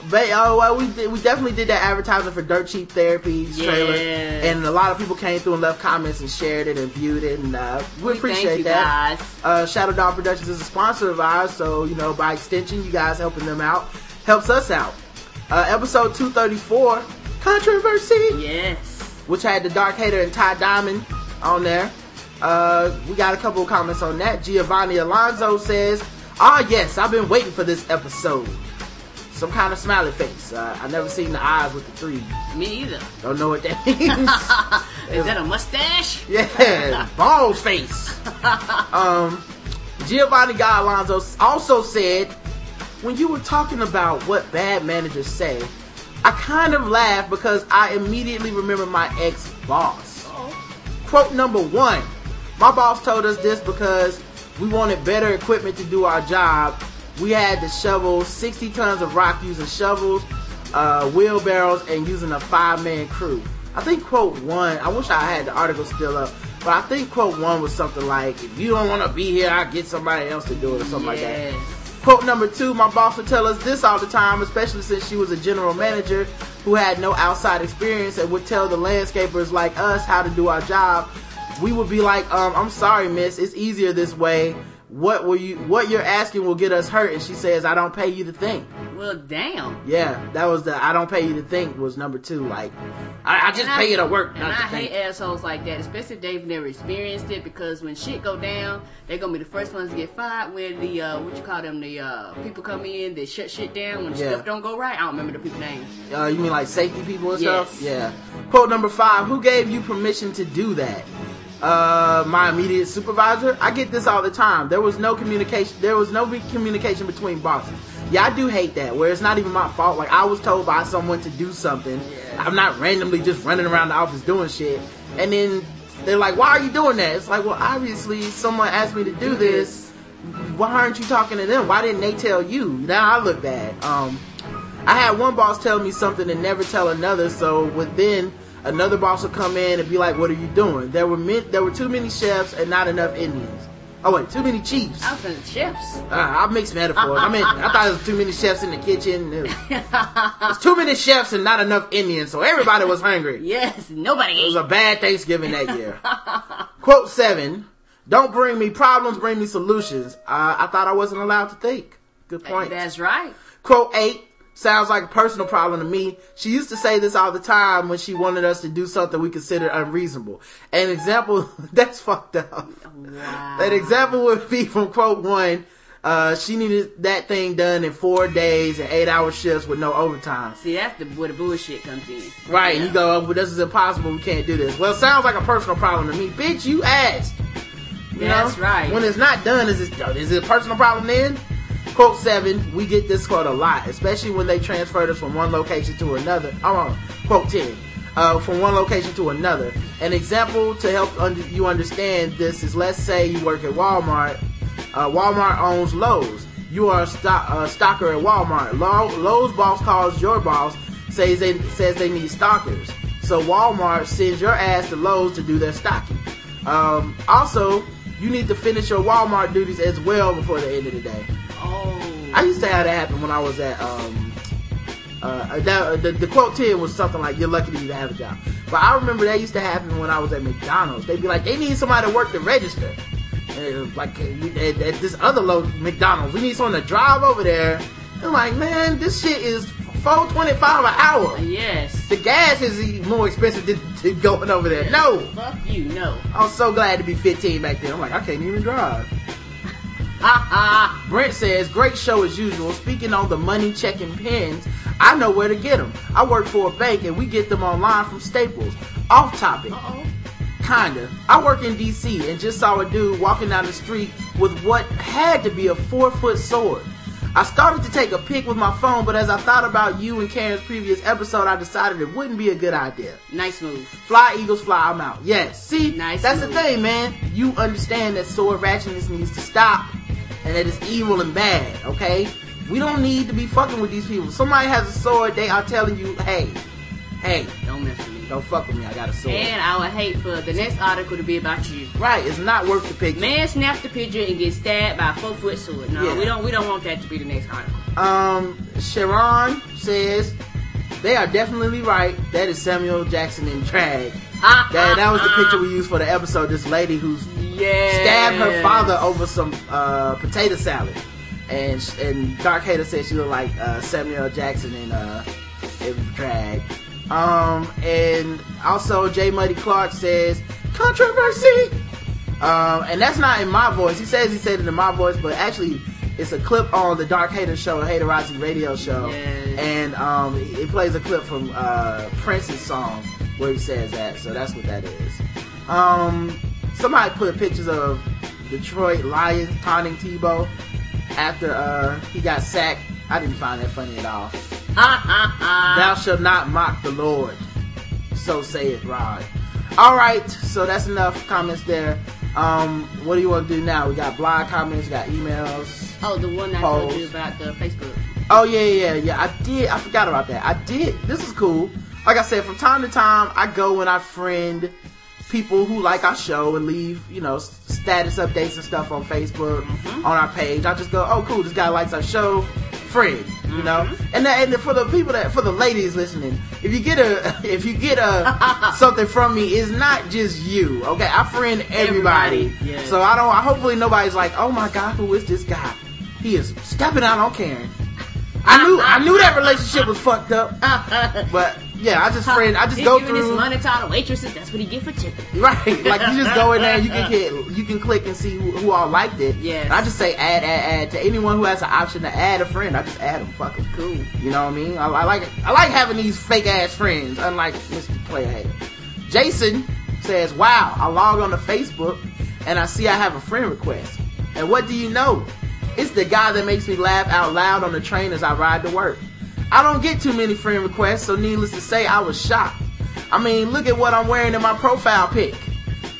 Speaker 3: but oh well, we did, we definitely did that advertising for Dirt Cheap Therapies trailer, and a lot of people came through and left comments and shared it and viewed it, and uh, we,
Speaker 4: We
Speaker 3: appreciate
Speaker 4: thank you
Speaker 3: that.
Speaker 4: guys.
Speaker 3: Uh, Shadow Dog Productions is a sponsor of ours, so you know by extension, you guys helping them out helps us out. Uh, episode two thirty four, controversy
Speaker 4: Yes.
Speaker 3: which had the Dark Hater and Ty Diamond on there. Uh, we got a couple of comments on that. Giovanni Alonso says, "Ah, yes, I've been waiting for this episode." Some kind of smiley face. Uh, I never seen the eyes with the three.
Speaker 4: Me either.
Speaker 3: Don't know what that [LAUGHS] means.
Speaker 4: Is that a mustache? [LAUGHS]
Speaker 3: yeah, bald face. [LAUGHS] um, Giovanni Guy Alonso also said, when you were talking about what bad managers say, I kind of laughed because I immediately remember my ex boss. Quote number one My boss told us this because we wanted better equipment to do our job. We had to shovel 60 tons of rock using shovels, uh, wheelbarrows, and using a five man crew. I think quote one, I wish I had the article still up, but I think quote one was something like, if you don't want to be here, I'll get somebody else to do it or something like that. Quote number two, my boss would tell us this all the time, especially since she was a general manager who had no outside experience and would tell the landscapers like us how to do our job. We would be like, um, I'm sorry, miss, it's easier this way. What will you, what you're asking will get us hurt. And she says, I don't pay you to think.
Speaker 4: Well, damn.
Speaker 3: Yeah, that was the, I don't pay you to think was number two. Like, I, I just
Speaker 4: And I-
Speaker 3: pay you to work,
Speaker 4: And
Speaker 3: not
Speaker 4: I
Speaker 3: to think.
Speaker 4: hate assholes like that, especially if they've never experienced it. Because when shit go down, they're gonna be the first ones to get fired. When the uh, what you call them, the uh, people come in, they shut shit down when
Speaker 3: Yeah.
Speaker 4: stuff don't go right. I don't remember the people names.
Speaker 3: Uh, you mean like safety people and
Speaker 4: Yes.
Speaker 3: stuff? Yeah. Quote number five, who gave you permission to do that? Uh, my immediate supervisor. I get this all the time. There was no communication, there was no communication between bosses. Yeah, I do hate that, where it's not even my fault. Like, I was told by someone to do something. I'm not randomly just running around the office doing shit. And then they're like, why are you doing that? It's like, well, obviously someone asked me to do this. Why aren't you talking to them? Why didn't they tell you? Now I look bad. Um, I had one boss tell me something and never tell another, so within another boss would come in and be like, "What are you doing?" There were min- there were too many chefs and not enough Indians. Oh wait, too many chiefs.
Speaker 4: I was the chefs.
Speaker 3: Uh, I mixed metaphors. I mean, I thought it was too many chefs in the kitchen. [LAUGHS] It was- There's too many chefs and not enough Indians, so everybody was hungry. [LAUGHS]
Speaker 4: Yes, nobody.
Speaker 3: It was a bad Thanksgiving that year. [LAUGHS] Quote seven: Don't bring me problems, bring me solutions. Uh, I thought I wasn't allowed to think. Good point.
Speaker 4: That's right.
Speaker 3: Quote 8 sounds like a personal problem to me. She used to say this all the time when she wanted us to do something we considered unreasonable. An example, [LAUGHS] that's fucked up.
Speaker 4: Wow.
Speaker 3: An example would be from quote 1, uh, she needed that thing done in four days and eight hour shifts with no overtime.
Speaker 4: See, that's the, where the bullshit comes in.
Speaker 3: Right,
Speaker 4: Yeah.
Speaker 3: you go, but this is impossible, we can't do this. Well, it sounds like a personal problem to me. Bitch, you asked. You
Speaker 4: That's
Speaker 3: know?
Speaker 4: right.
Speaker 3: When it's not done, is it is it a personal problem then? Quote seven, we get this quote a lot, especially when they transferred us from one location to another. Oh, wrong. quote ten, uh, from one location to another. An example to help you understand this is, let's say you work at Walmart. Uh, Walmart owns Lowe's. You are a stock, stocker at Walmart. Lo- Lowe's boss calls your boss, says they says they need stockers. So Walmart sends your ass to Lowe's to do their stocking. Um, also, you need to finish your Walmart duties as well before the end of the day.
Speaker 4: Oh.
Speaker 3: I used to have that happen when I was at um uh that, the, the quote 10 was something like you're lucky to even have a job. But I remember that used to happen when I was at McDonald's. They'd be like, they need somebody to work the register. And it was like at, at this other low McDonald's, we need someone to drive over there. I'm like, man, this shit is four twenty five an hour.
Speaker 4: Yes.
Speaker 3: The gas is more expensive than, than going over there. No,
Speaker 4: Fuck you, no.
Speaker 3: I was so glad to be 15 back then. I'm like, I can't even drive.
Speaker 4: Ha ha.
Speaker 3: Brent says, great show as usual. Speaking on the money checking pens, I know where to get them. I work for a bank and we get them online from Staples. Off topic.
Speaker 4: Uh-oh.
Speaker 3: Kinda. I work in DC and just saw a dude walking down the street with what had to be a four foot sword. I started to take a pic with my phone, but as I thought about you and Karen's previous episode, I decided it wouldn't be a good idea.
Speaker 4: Nice move.
Speaker 3: Fly Eagles, fly I'm out. Yes. See,
Speaker 4: Nice
Speaker 3: that's
Speaker 4: move.
Speaker 3: the thing, man. You understand that sword ratchetness needs to stop and that it's evil and bad, okay? We don't need to be fucking with these people. Somebody has a sword, they are telling you, hey, hey,
Speaker 4: Don't mess with me.
Speaker 3: don't fuck with me, I got a sword.
Speaker 4: And I would hate for the next article to be about you.
Speaker 3: right, it's not worth the picture.
Speaker 4: Man snaps the picture and gets stabbed by a four foot sword. No,
Speaker 3: Yeah.
Speaker 4: we don't. We don't want that to be the next article.
Speaker 3: Um, Sharon says, they are definitely right. That is Samuel Jackson in drag.
Speaker 4: Ha, [LAUGHS]
Speaker 3: That, that was the picture we used for the episode. This lady who's
Speaker 4: Yeah.
Speaker 3: stabbed her father over some uh, potato salad, and and Dark Hater said she looked like uh, Samuel Jackson in uh, in drag. Um, and also J Muddy Clark says controversy. Um, and that's not in my voice. He says he said it in my voice, but actually it's a clip on the Dark Hater show, Haterizing Radio show,
Speaker 4: Yes.
Speaker 3: and um, it plays a clip from uh, Prince's song where he says that. So that's what that is. Um, somebody put pictures of Detroit Lions taunting Tebow after uh, he got sacked. I didn't find that funny at all. [LAUGHS] Thou shalt not mock the Lord. So saith Rod. All right, so that's enough comments there. Um, what do you want to do now? We got blog comments, we got emails.
Speaker 4: Oh, the one I told you about the Facebook.
Speaker 3: Oh yeah, yeah, yeah. I did. I forgot about that. I did. This is cool. Like I said, from time to time, I go and I friend people who like our show and leave, you know, status updates and stuff on Facebook mm-hmm. on our page. I just go, oh, cool, this guy likes our show. Friend, you know. Mm-hmm. And that, and for the people that, for the ladies listening, if you get a, [LAUGHS] if you get a [LAUGHS] something from me, it's not just you. Okay, I friend everybody.
Speaker 4: Everybody, yes.
Speaker 3: So I don't. Hopefully, nobody's like, oh my god, who is this guy? He is stepping out on Karen. I knew I knew that relationship was fucked up, [LAUGHS] but yeah, I just friend I just
Speaker 4: He
Speaker 3: go
Speaker 4: giving his
Speaker 3: through
Speaker 4: money to all the waitresses. That's what he get for tipping. [LAUGHS]
Speaker 3: right. Like you just go in there, you can [LAUGHS] get you can click and see who, who all liked it.
Speaker 4: Yes.
Speaker 3: And I just say add add add to anyone who has an option to add a friend. I just add them. Fuck them.
Speaker 4: Cool.
Speaker 3: You know what I mean? I, I like I like having these fake ass friends, unlike Mr. Player Jason says, "Wow, I log on to Facebook and I see I have a friend request, and what do you know? It's the guy that makes me laugh out loud on the train as I ride to work. I don't get too many friend requests, so needless to say, I was shocked. I mean, look at what I'm wearing in my profile pic.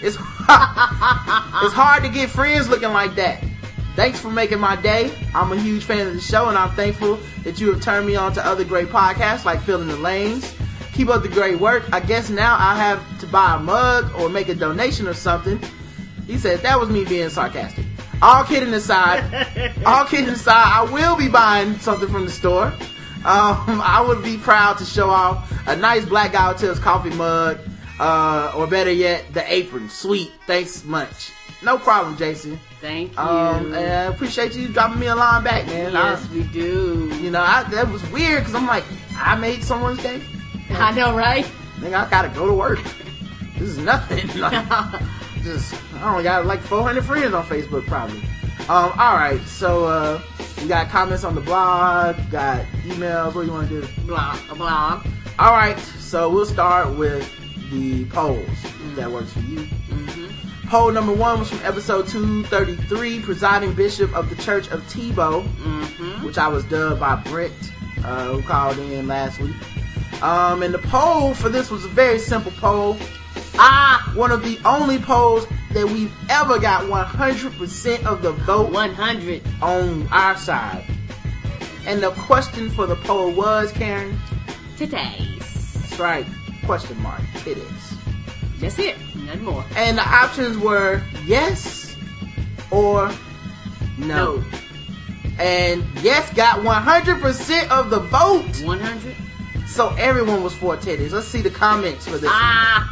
Speaker 3: It's [LAUGHS] it's hard to get friends looking like that." Thanks for making my day. I'm a huge fan of the show and I'm thankful that you have turned me on to other great podcasts like Filling the Lanes. Keep up the great work. I guess now I have to buy a mug or make a donation or something. He said that was me being sarcastic. All kidding aside, [LAUGHS] all kidding aside, I will be buying something from the store. Um, I would be proud to show off a nice Black Guy Who Tips coffee mug, uh, or better yet, the apron. Sweet. Thanks much. No problem, Jason.
Speaker 4: Thank you.
Speaker 3: Um, I appreciate you dropping me a line back, man.
Speaker 4: yes,
Speaker 3: I,
Speaker 4: we do.
Speaker 3: you know, I, that was weird because I'm like, I made someone's day. [LAUGHS]
Speaker 4: I know, right?
Speaker 3: Nigga, I gotta go to work. [LAUGHS] this is nothing. Like, just, I only got like 400 friends on Facebook, probably. Um, alright, so, uh, we got comments on the blog, got emails, what do you want to do?
Speaker 4: Blah blah.
Speaker 3: Alright, so we'll start with the polls, if that works for you. Poll number one was from episode 233, presiding bishop of the Church of Tebow, which I was dubbed by Brent, uh, who called in last week. Um, and the poll for this was a very simple poll.
Speaker 4: Ah,
Speaker 3: One of the only polls that we've ever got 100% of the vote
Speaker 4: one hundred.
Speaker 3: on our side. And the question for the poll was, Karen,
Speaker 4: Today's.
Speaker 3: that's right, question mark, titties.
Speaker 4: That's it. Nothing more.
Speaker 3: And the options were yes or no.
Speaker 4: No.
Speaker 3: And yes got 100% of the vote.
Speaker 4: 100?
Speaker 3: So everyone was for titties. Let's see the comments for this.
Speaker 4: Ah!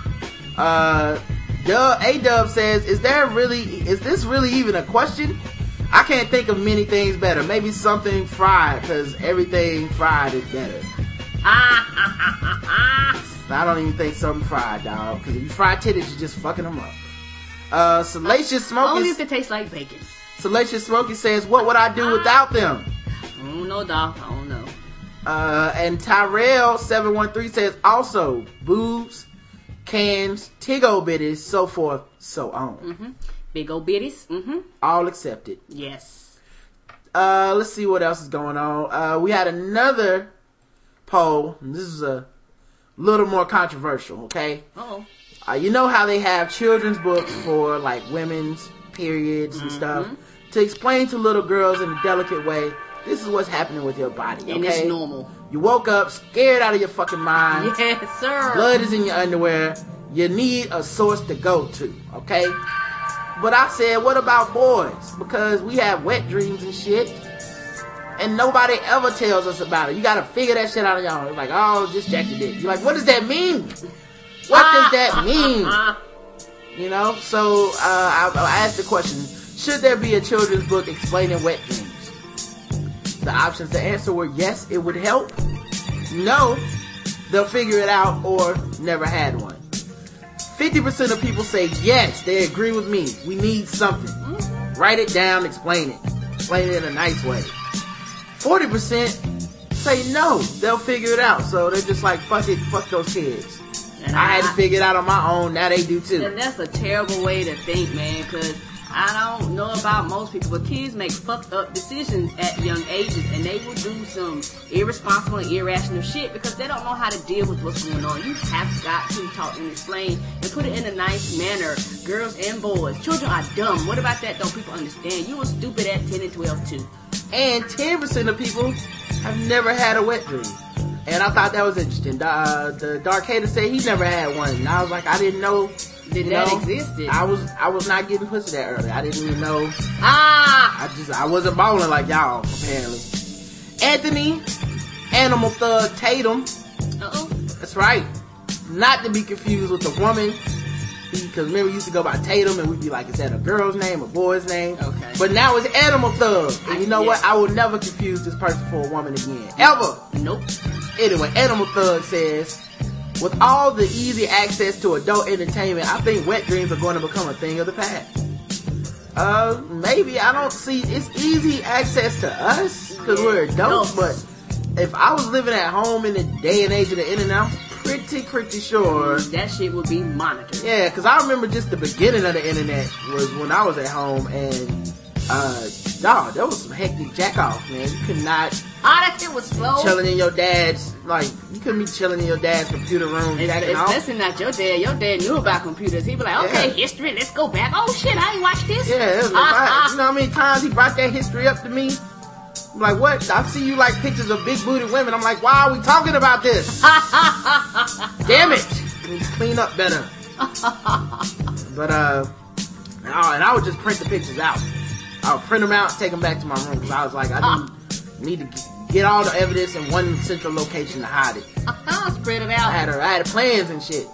Speaker 3: Uh, Dub, A Dub says, is there really, is this really even a question? I can't think of many things better. Maybe something fried, cause everything fried is better. [LAUGHS] I don't even think something fried, dog. Cause if you fry titties, you're just fucking them up. Uh, Salacious
Speaker 4: Only if it tastes like bacon.
Speaker 3: Salacious Smokey says, what would I do without them?
Speaker 4: I don't know, dog. I don't know.
Speaker 3: Uh, and Tyrell713 says, also, boobs, cans, tiggo bitties, so forth, so on.
Speaker 4: Big old bitties. Mm-hmm.
Speaker 3: All accepted.
Speaker 4: Yes.
Speaker 3: Uh, let's see what else is going on. Uh, we had another poll. This is a little more controversial, okay?
Speaker 4: Uh-oh.
Speaker 3: Uh, you know how they have children's books for like women's periods and stuff to explain to little girls in a delicate way. This is what's happening with your body, okay?
Speaker 4: And it's normal.
Speaker 3: You woke up scared out of your fucking mind. [LAUGHS]
Speaker 4: Yes, sir.
Speaker 3: Blood is in your underwear. You need a source to go to, okay? But I said, what about boys? Because we have wet dreams and shit. And nobody ever tells us about it. You gotta figure that shit out on your own. It's like, oh, just check the dick. You're like, what does that mean? What does that [LAUGHS] mean? You know? So, uh, I, I asked the question, should there be a children's book explaining wet dreams? The options to answer were yes, it would help. No, they'll figure it out or never had one. 50% of people say yes, they agree with me. We need something. Write it down, explain it. Explain it in a nice way. 40% say no, they'll figure it out. So they're just like, fuck it, fuck those kids.
Speaker 4: And
Speaker 3: I had to figure it out on my own, now they do too.
Speaker 4: And that's a terrible way to think, man, because I don't know about most people, but kids make fucked up decisions at young ages, and they will do some irresponsible and irrational shit because they don't know how to deal with what's going on. You have got to talk and explain and put it in a nice manner. Girls and boys. Children are dumb. What about that? Don't people understand? You were stupid at 10 and 12 too.
Speaker 3: and 10% of people have never had a wet dream. And I thought that was interesting. The, uh, the Dark Hater said he never had one. And I was like, I didn't know
Speaker 4: that
Speaker 3: know,
Speaker 4: existed.
Speaker 3: I was I was not getting pussy that early. I didn't even know.
Speaker 4: ah!
Speaker 3: I just I wasn't balling like y'all apparently. Anthony, Animal Thug Tatum.
Speaker 4: Uh-oh.
Speaker 3: That's right. Not to be confused with the woman. Because remember, we used to go by Tatum and we'd be like, is that a girl's name, a boy's name?
Speaker 4: Okay.
Speaker 3: But now it's Animal Thug. And you know
Speaker 4: Yeah.
Speaker 3: what? I will never confuse this person for a woman again. Ever.
Speaker 4: Nope.
Speaker 3: Anyway, Animal Thug says, with all the easy access to adult entertainment, I think wet dreams are going to become a thing of the past. Uh, maybe I don't see it's easy access to us because we're adults,
Speaker 4: Adults.
Speaker 3: but if I was living at home in the day and age of the internet, pretty, pretty sure.
Speaker 4: That shit will be monitored.
Speaker 3: Yeah, because I remember just the beginning of the internet was when I was at home and, uh, dog, there was some hectic jack off, man. You could not
Speaker 4: Ah, that shit was slow.
Speaker 3: chilling in your dad's like you couldn't be chilling in your dad's computer room jacking off.
Speaker 4: Especially not your dad. Your dad knew about computers. He'd be like, okay,
Speaker 3: Yeah.
Speaker 4: history, let's go back. Oh shit, I ain't watched this.
Speaker 3: Yeah, it was
Speaker 4: Ah,
Speaker 3: like, you know how many times he brought that history up to me? I'm like, what? I see you like pictures of big booty women. I'm like, why are we talking about this? [LAUGHS] Damn it! We need clean up better. but uh, oh, and I would just print the pictures out. I would print them out, take them back to my room because I was like, I didn't [LAUGHS] need to get all the evidence in one central location to hide it.
Speaker 4: Ah, [LAUGHS] Spread it
Speaker 3: I
Speaker 4: out.
Speaker 3: had a, I had plans and shit.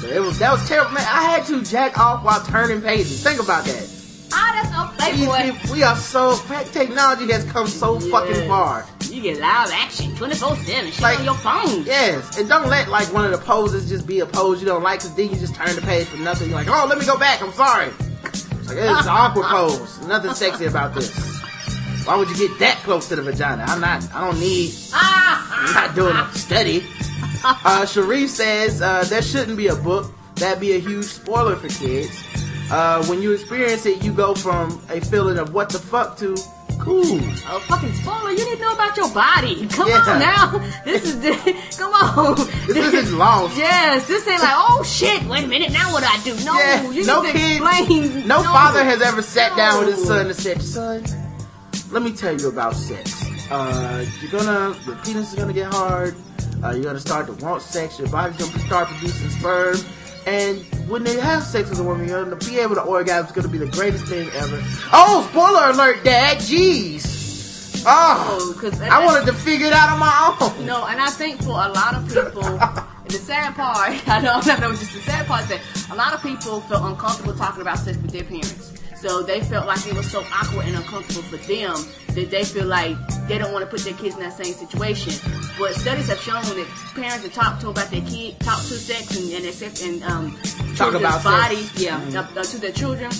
Speaker 3: But it was that was terrible, man. I had to jack off while turning pages. Think about that.
Speaker 4: Ah, that's so playboy.
Speaker 3: we are so technology has come so fucking
Speaker 4: Yes.
Speaker 3: far.
Speaker 4: You get live action 24-7. Shit
Speaker 3: Like-
Speaker 4: on your phone.
Speaker 3: Yes, and don't let like one of the poses just be a pose you don't like, cause then you just turn the page for nothing. You're like, oh, let me go back. I'm sorry. It's like it's an [LAUGHS] awkward pose. Nothing sexy about this. Why would you get that close to the vagina? I'm not. I don't need.
Speaker 4: Ah,
Speaker 3: I'm not doing a study. [LAUGHS] Uh, Sharif says uh, there shouldn't be a book. That'd be a huge spoiler for kids. Uh, when you experience it, you go from a feeling of what the fuck to cool.
Speaker 4: Oh, fucking spoiler. You didn't know about your body. Come
Speaker 3: Yeah.
Speaker 4: on now. [LAUGHS] This is come on.
Speaker 3: This isn't lost.
Speaker 4: Yes, this ain't like, oh shit, wait a minute, now what do I do? No,
Speaker 3: Yeah,
Speaker 4: you
Speaker 3: no
Speaker 4: need
Speaker 3: kid-
Speaker 4: explain.
Speaker 3: No, father has ever sat down with his
Speaker 4: No.
Speaker 3: son and said, "Son, let me tell you about sex. Uh, you're gonna, your penis is gonna get hard. Uh, you're gonna start to want sex. Your body's gonna start producing sperm." And when they have sex with a woman, you're gonna be able to orgasm. It's gonna be the greatest thing ever. Oh, spoiler alert, Dad! Jeez. Oh, oh
Speaker 4: because
Speaker 3: I wanted to figure it out on my own.
Speaker 4: No, and I think for a lot of people, [LAUGHS] and the sad part, [LAUGHS] I know, I know, just the sad part is that a lot of people feel uncomfortable talking about sex with their parents. So they felt like it was so awkward and uncomfortable for them that they feel like they don't want to put their kids in that same situation. But studies have shown that parents that talk to about their kid, talk to sex and, and sex and um,
Speaker 3: Talk about sex.
Speaker 4: bodies, yeah, uh, uh, to their children.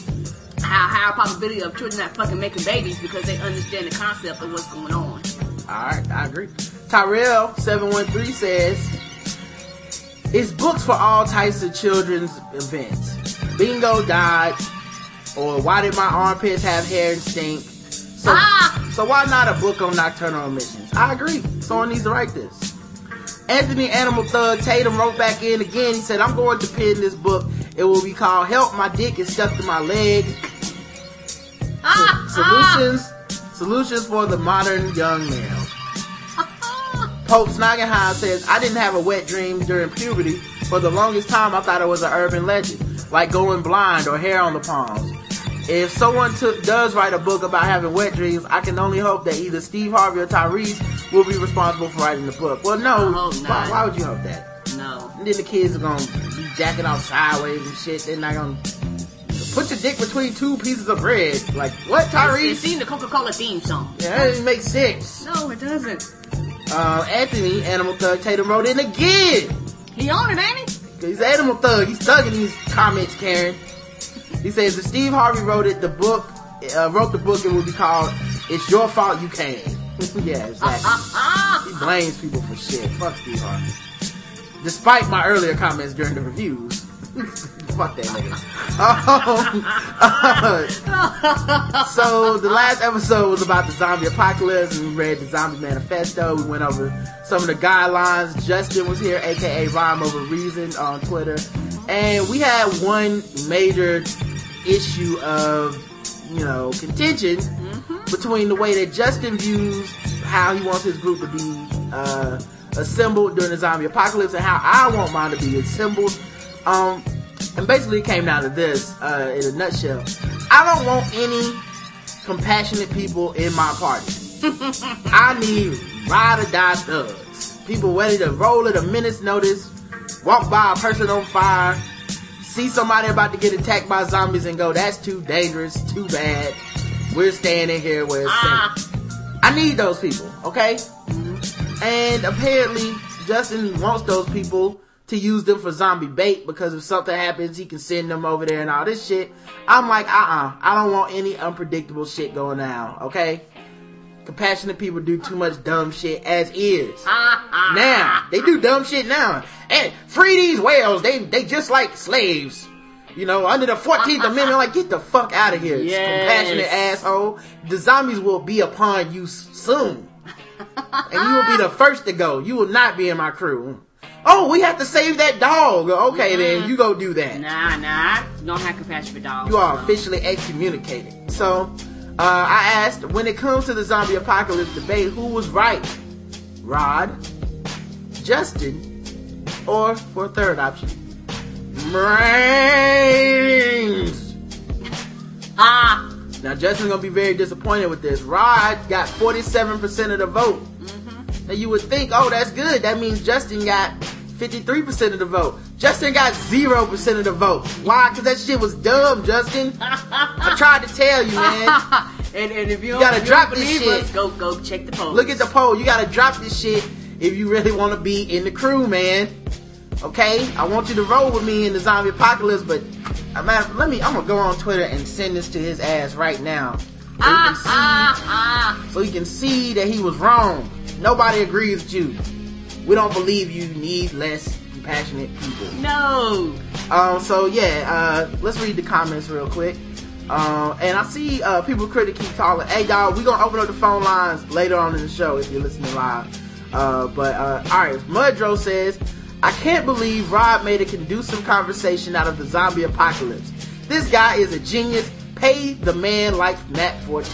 Speaker 4: How higher probability of children not fucking making babies because they understand the concept of what's going on.
Speaker 3: Alright, I agree. Tyrell713 says, It's books for all types of children's events. Bingo died, or why did my armpits have hair and stink? So,
Speaker 4: Ah!
Speaker 3: so why not a book on nocturnal emissions? I agree. Someone needs to write this. Anthony Animal Thug Tatum wrote back in again. He said, I'm going to pen this book. It will be called Help My Dick is Stuck to My Leg.
Speaker 4: Ah!
Speaker 3: Solutions, solutions for the modern young male. [LAUGHS] Pope Snoggenheim says, I didn't have a wet dream during puberty. For the longest time, I thought it was an urban legend, like going blind or hair on the palms. If someone took, does write a book about having wet dreams, I can only hope that either Steve Harvey or Tyrese will be responsible for writing the book. Well, no.
Speaker 4: I hope not.
Speaker 3: Why, why would you hope that?
Speaker 4: No.
Speaker 3: And then the kids are gonna be jacking off sideways and shit. They're not gonna put your dick between two pieces of bread. Like, what,
Speaker 4: It's
Speaker 3: Tyrese?
Speaker 4: seen the Coca-Cola theme song.
Speaker 3: Yeah, that doesn't make sense.
Speaker 4: No, it doesn't.
Speaker 3: Uh, Anthony, Animal Thug Tatum wrote in again.
Speaker 4: He on it, ain't he?
Speaker 3: He's Animal Thug. He's thugging these comments, Karen. He says if Steve Harvey wrote it, the book, uh, wrote the book, it would be called "It's Your Fault You Came." [LAUGHS] yeah, exactly. He blames people for shit. Fuck Steve Harvey. Despite my earlier comments during the reviews. [LAUGHS] Fuck that nigga. Um, [LAUGHS] so the last episode was about the zombie apocalypse we read the zombie manifesto. We went over some of the guidelines. Justin was here, aka Rhyme Over Reason on Twitter. And we had one major issue of, you know, contention between the way that Justin views how he wants his group to be uh, assembled during the zombie apocalypse and how I want mine to be assembled. Um, and basically it came down to this, uh, in a nutshell. I don't want any compassionate people in my party. [LAUGHS] I need ride or die thugs. People ready to roll at a minute's notice, walk by a person on fire, see somebody about to get attacked by zombies and go, that's too dangerous, too bad. We're staying in here where it's
Speaker 4: ah.
Speaker 3: safe. I need those people, okay? And apparently, Justin wants those people to use them for zombie bait because if something happens, he can send them over there and all this shit. I'm like, uh-uh. I don't want any unpredictable shit going down, okay? Compassionate people do too much dumb shit as is. [LAUGHS] Now, they do dumb shit now. And free these whales, they they just like slaves. You know, under the 14th [LAUGHS] Amendment, like, get the fuck out of here,
Speaker 4: Yes.
Speaker 3: compassionate asshole. The zombies will be upon you soon. and you will be the first to go. You will not be in my crew. Oh, we have to save that dog. Okay, then, you go do that.
Speaker 4: Nah, nah. Don't have compassion for dogs.
Speaker 3: You are officially excommunicated. So, uh, I asked, when it comes to the zombie apocalypse debate, who was right? Rod, Justin, or for a third option, Brains.
Speaker 4: Ah,
Speaker 3: Now, Justin's gonna be very disappointed with this. Rod got 47% of the vote. Now, you would think, oh, that's good. That means Justin got 53% of the vote. Justin got 0% of the vote. Why? Because that shit was dumb, Justin. I tried to tell you, man. [LAUGHS]
Speaker 4: and, and if you,
Speaker 3: You gotta drop this shit.
Speaker 4: us, go go check the poll.
Speaker 3: Look at the poll. You gotta drop this shit if you really want to be in the crew, man. Okay? I want you to roll with me in the zombie apocalypse, but uh, man, let me. I'm gonna go on Twitter and send this to his ass right now, [LAUGHS] so he can
Speaker 4: Ah,
Speaker 3: see,
Speaker 4: ah, ah.
Speaker 3: so he can see that he was wrong. Nobody agrees with you. We don't believe you need less compassionate people.
Speaker 4: No.
Speaker 3: Um, so yeah, uh, let's read the comments real quick. Um, and I see uh, people critically keep calling. Hey, y'all, we gonna open up the phone lines later on in the show if you're listening live. Uh, but uh, all right, Mudro says, I can't believe Rod made a conducive conversation out of the zombie apocalypse. This guy is a genius. Pay the man like Matt Forte.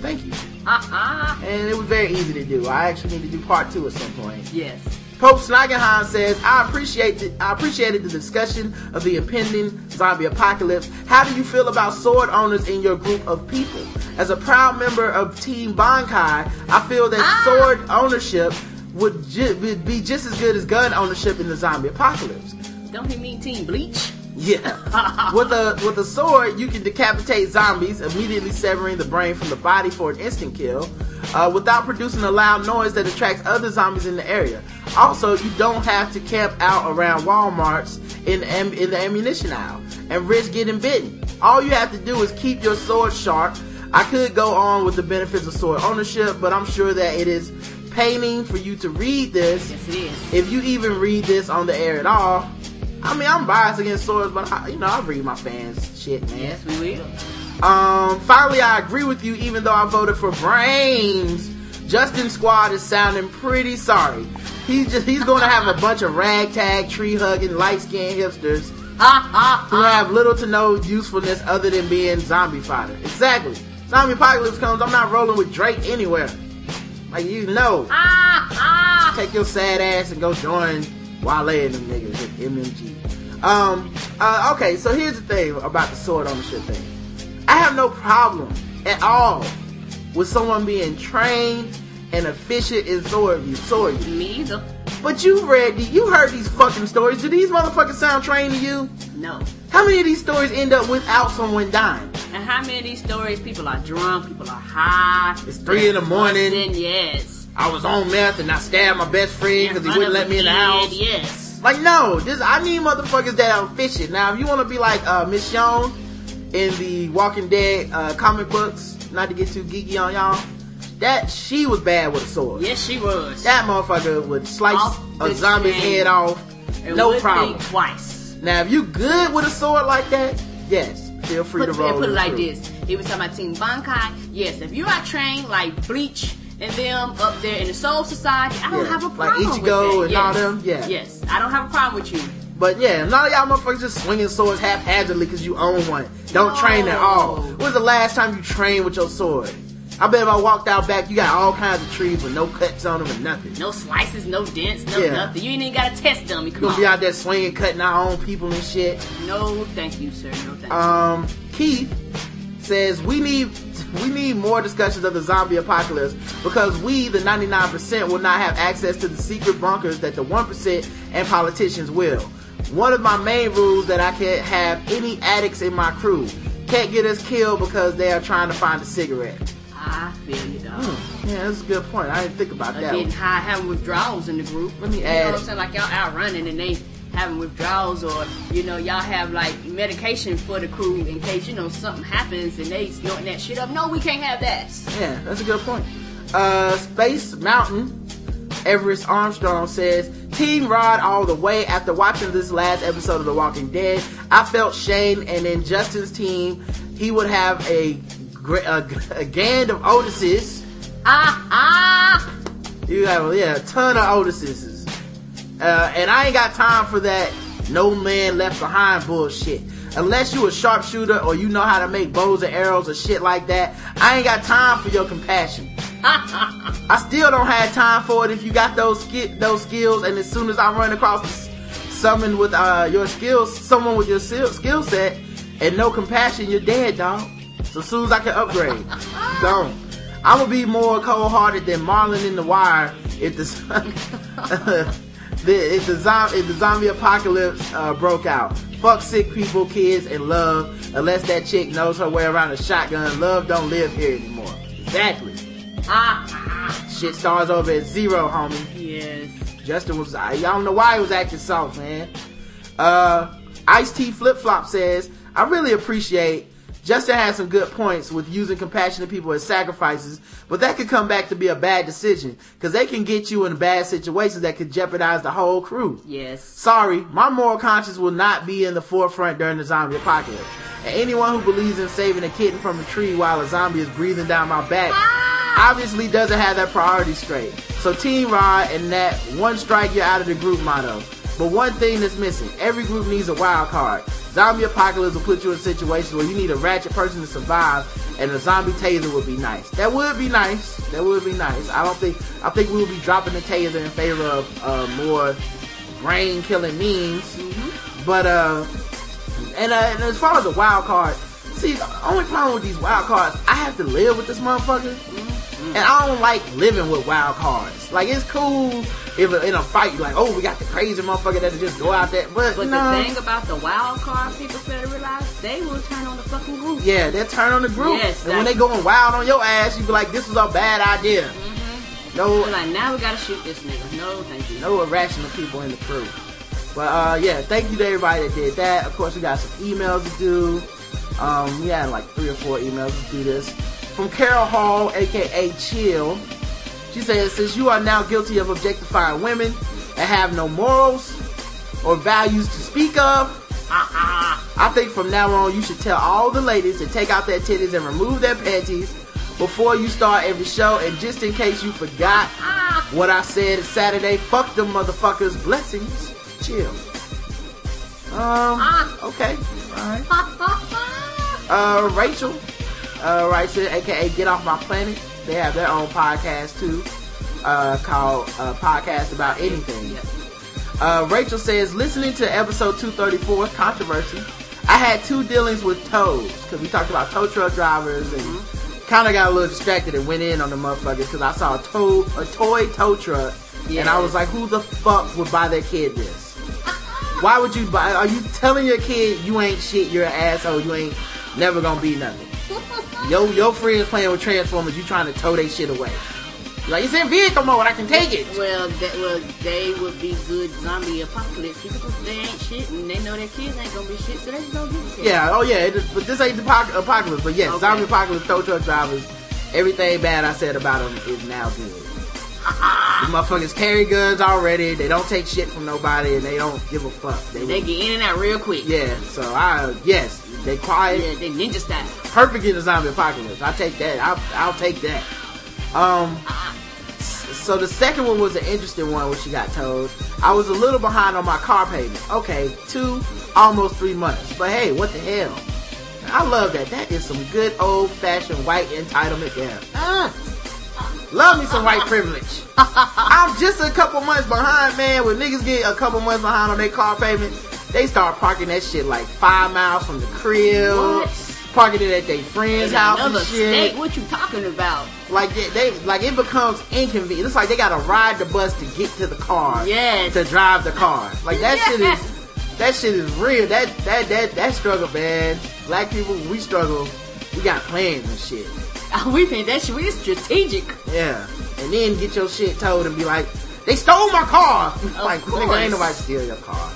Speaker 3: Thank you.
Speaker 4: Ah.
Speaker 3: And it was very easy to do. I actually need to do part two at some point.
Speaker 4: Yes.
Speaker 3: Pope Snagenheim says, I appreciate the, I appreciated the discussion of the impending zombie apocalypse. How do you feel about sword owners in your group of people? As a proud member of Team Bankai, I feel that
Speaker 4: Ah.
Speaker 3: sword ownership would, ju- would be just as good as gun ownership in the zombie apocalypse.
Speaker 4: Don't he mean Team Bleach?
Speaker 3: Yeah. [LAUGHS] with a with a sword, you can decapitate zombies, immediately severing the brain from the body for an instant kill, uh, without producing a loud noise that attracts other zombies in the area. Also, you don't have to camp out around WalMarts in am- in the ammunition aisle and risk getting bitten. All you have to do is keep your sword sharp. I could go on with the benefits of sword ownership, but I'm sure that it is paining for you to read this
Speaker 4: Yes, it is.
Speaker 3: if you even read this on the air at all, I mean, I'm biased against swords, but I, you know, I read my fans shit, man.
Speaker 4: Yes, we will.
Speaker 3: Um, finally, I agree with you, even though I voted for Brains. Justin Squad is sounding pretty sorry. He's just, he's gonna have a bunch of ragtag, tree hugging, light skinned hipsters who have little to no usefulness other than being zombie fodder. Exactly. Zombie apocalypse comes, I'm not rolling with Drake anywhere. Like, you know. Take your sad ass and go join Wale and them niggas with MMG. Um, uh, okay, so here's the thing about the sword ownership thing. I have no problem at all with someone being trained and efficient in sword use, sword use.
Speaker 4: Me either.
Speaker 3: But you read, you heard these fucking stories. Do these motherfuckers sound trained to you?
Speaker 4: No.
Speaker 3: How many of these stories end up without someone dying?
Speaker 4: And how many of these stories people are drunk, people are high.
Speaker 3: It's three in the morning.
Speaker 4: Yes.
Speaker 3: I was on meth and I stabbed my best friend because he wouldn't let me in the house.
Speaker 4: Yes.
Speaker 3: Like, no, this I need motherfuckers that are efficient. Now, if you want to be like uh, Miss Michonne in the Walking Dead uh, comic books, not to get too geeky on y'all, that she was bad with a sword.
Speaker 4: Yes, she was.
Speaker 3: That motherfucker would slice
Speaker 4: Off
Speaker 3: a zombie's head off, no problem.
Speaker 4: twice.
Speaker 3: Now, if you good with a sword like that, yes, feel free
Speaker 4: Put,
Speaker 3: to roll.
Speaker 4: put it like
Speaker 3: crew.
Speaker 4: this. He was talking about Team Bankai. Yes, if you are trained like Bleach and them up there in the Soul Society, I don't
Speaker 3: Yeah,
Speaker 4: have a problem like
Speaker 3: Ichigo
Speaker 4: with
Speaker 3: and
Speaker 4: that. yes.
Speaker 3: them, yeah.
Speaker 4: Yes, I don't have a problem with you.
Speaker 3: But yeah, none of y'all motherfuckers just swinging swords haphazardly because you own one. Don't train at all.
Speaker 4: No.
Speaker 3: When was the last time you trained with your sword? I bet if I walked out back, you got all kinds of trees with no cuts on them and nothing.
Speaker 4: No slices, no dents, no
Speaker 3: Yeah.
Speaker 4: nothing. You ain't even got a test dummy. Come
Speaker 3: gonna
Speaker 4: on.
Speaker 3: be out there swinging, cutting our own people and shit.
Speaker 4: No, thank you, sir. No, thank you.
Speaker 3: Um, Keith says we need we need more discussions of the zombie apocalypse because we, the 99%, will not have access to the secret bunkers that the 1% and politicians will. One of my main rules that I can't have any addicts in my crew. Can't get us killed because they are trying to find a cigarette.
Speaker 4: I feel you, dog. Hmm.
Speaker 3: Yeah, that's a good point. I didn't think about that.
Speaker 4: getting
Speaker 3: one.
Speaker 4: high, having withdrawals in the group.
Speaker 3: Let me
Speaker 4: you
Speaker 3: add-
Speaker 4: know what I'm saying? Like y'all out running and they having withdrawals, or you know y'all have like medication for the crew in case you know something happens and they snorting that shit up. No, we can't have that.
Speaker 3: Yeah, that's a good point. Uh, Space Mountain, Everest Armstrong says, Team Rod all the way. After watching this last episode of The Walking Dead, I felt Shane and in Justin's team, he would have a, a, a gang of Otises.
Speaker 4: Ah ah.
Speaker 3: You have, yeah, a ton of Otises. Uh, and I ain't got time for that no man left behind bullshit. Unless you a sharpshooter or you know how to make bows and arrows or shit like that, I ain't got time for your compassion. [LAUGHS] I still don't have time for it if you got those ski- those skills. And as soon as I run across someone with uh, your skills, someone with your skill set and no compassion, you're dead, dog. So as soon as I can upgrade, don't. I'm gonna be more cold-hearted than Marlon in the Wire if the [LAUGHS] the- if the zombie if the zombie apocalypse uh, broke out. Fuck sick people, kids, and love. Unless that chick knows her way around a shotgun, love don't live here anymore. Exactly.
Speaker 4: Ah ah.
Speaker 3: Shit stars over at zero, homie.
Speaker 4: Yes.
Speaker 3: Justin was, I don't know why he was acting soft, man. Uh, Ice T Flip Flop says, I really appreciate Justin has some good points with using compassionate people as sacrifices, but that could come back to be a bad decision because they can get you in bad situations that could jeopardize the whole crew.
Speaker 4: Yes.
Speaker 3: Sorry, my moral conscience will not be in the forefront during the zombie apocalypse. And anyone who believes in saving a kitten from a tree while a zombie is breathing down my back ah! obviously doesn't have that priority straight. So Team Rod and that one strike you're out of the group motto. But one thing that's missing. Every group needs a wild card. Zombie apocalypse will put you in a situation where you need a ratchet person to survive, and a zombie taser would be nice. That would be nice. That would be nice. I don't think. I think we will be dropping the taser in favor of uh, more brain killing means. But uh, and, uh, and as far as the wild card, see, the only problem with these wild cards, I have to live with this motherfucker. And I don't like living with wild cards. Like, it's cool if in a fight, you're like, oh, we got the crazy motherfucker that just go out there. But,
Speaker 4: But
Speaker 3: no.
Speaker 4: the thing about the wild card, people to realize they will turn on the fucking group.
Speaker 3: yeah, they'll turn on the group.
Speaker 4: Yes,
Speaker 3: and when they going wild on your ass, you be like, this was a bad idea. No,
Speaker 4: They're like, now we gotta shoot this nigga. No, thank you.
Speaker 3: no irrational people in the crew. But uh, yeah, thank you to everybody that did that. Of course, we got some emails to do. Um, we had like three or four emails to do this. From Carol Hall, aka Chill. She says, since you are now guilty of objectifying women and have no morals or values to speak of, I think from now on you should tell all the ladies to take out their titties and remove their panties before you start every show. And just in case you forgot what I said Saturday, fuck them motherfuckers. Blessings. Chill. Um, okay. Alright. [LAUGHS] Uh, Rachel, uh, writes it, aka Get Off My Planet. They have their own podcast too, uh, called, uh, Podcast About Anything. Uh, Rachel says, listening to episode 234, Controversy, I had two dealings with tows, because we talked about tow truck drivers and kind of got a little distracted and went in on the motherfuckers because I saw a tow, a toy tow truck, and I was like, who the fuck would buy their kid this? Why would you buy, are you telling your kid you ain't shit, you're an asshole, you ain't never gonna be nothing? [LAUGHS] Yo, your friends playing with Transformers, you trying to tow they shit away. Like, it's in vehicle mode, I can take it.
Speaker 4: Well, that, well, they would be good zombie apocalypse because they ain't shit and they know their kids ain't gonna be shit, so they just don't give a shit.
Speaker 3: Yeah, oh yeah, is, but this ain't the apoc- apocalypse. But yes,
Speaker 4: Okay.
Speaker 3: zombie apocalypse, tow truck drivers, everything bad I said about them is now good. [LAUGHS] the motherfuckers carry guns already. They don't take shit from nobody, and they don't give a fuck. They,
Speaker 4: They get in and out real quick.
Speaker 3: yeah. So I yes, they quiet,
Speaker 4: Yeah, they ninja style.
Speaker 3: Perfect in the zombie apocalypse. I take that. I'll, I'll take that. Um. So the second one was an interesting one, when she got told. I was a little behind on my car payment. Okay, two, almost three months. But hey, what the hell? I love that. That is some good old fashioned white entitlement there. Ah, love me some white privilege. I'm just a couple months behind, man. When niggas get a couple months behind on their car payment, they start parking that shit like five miles from the crib.
Speaker 4: What?
Speaker 3: Parking it at their friend's house
Speaker 4: another
Speaker 3: and shit.
Speaker 4: state, what you talking about?
Speaker 3: Like they, they, like it becomes inconvenient. It's like they gotta ride the bus to get to the car.
Speaker 4: Yes.
Speaker 3: To drive the car. Like that shit is, that shit is real. That, that, that, that struggle, man. Black people, we struggle. We got plans and shit. [LAUGHS]
Speaker 4: we think that shit, we strategic.
Speaker 3: Yeah. And then get your shit towed and be like, they stole my car. like, nigga, ain't nobody steal your car.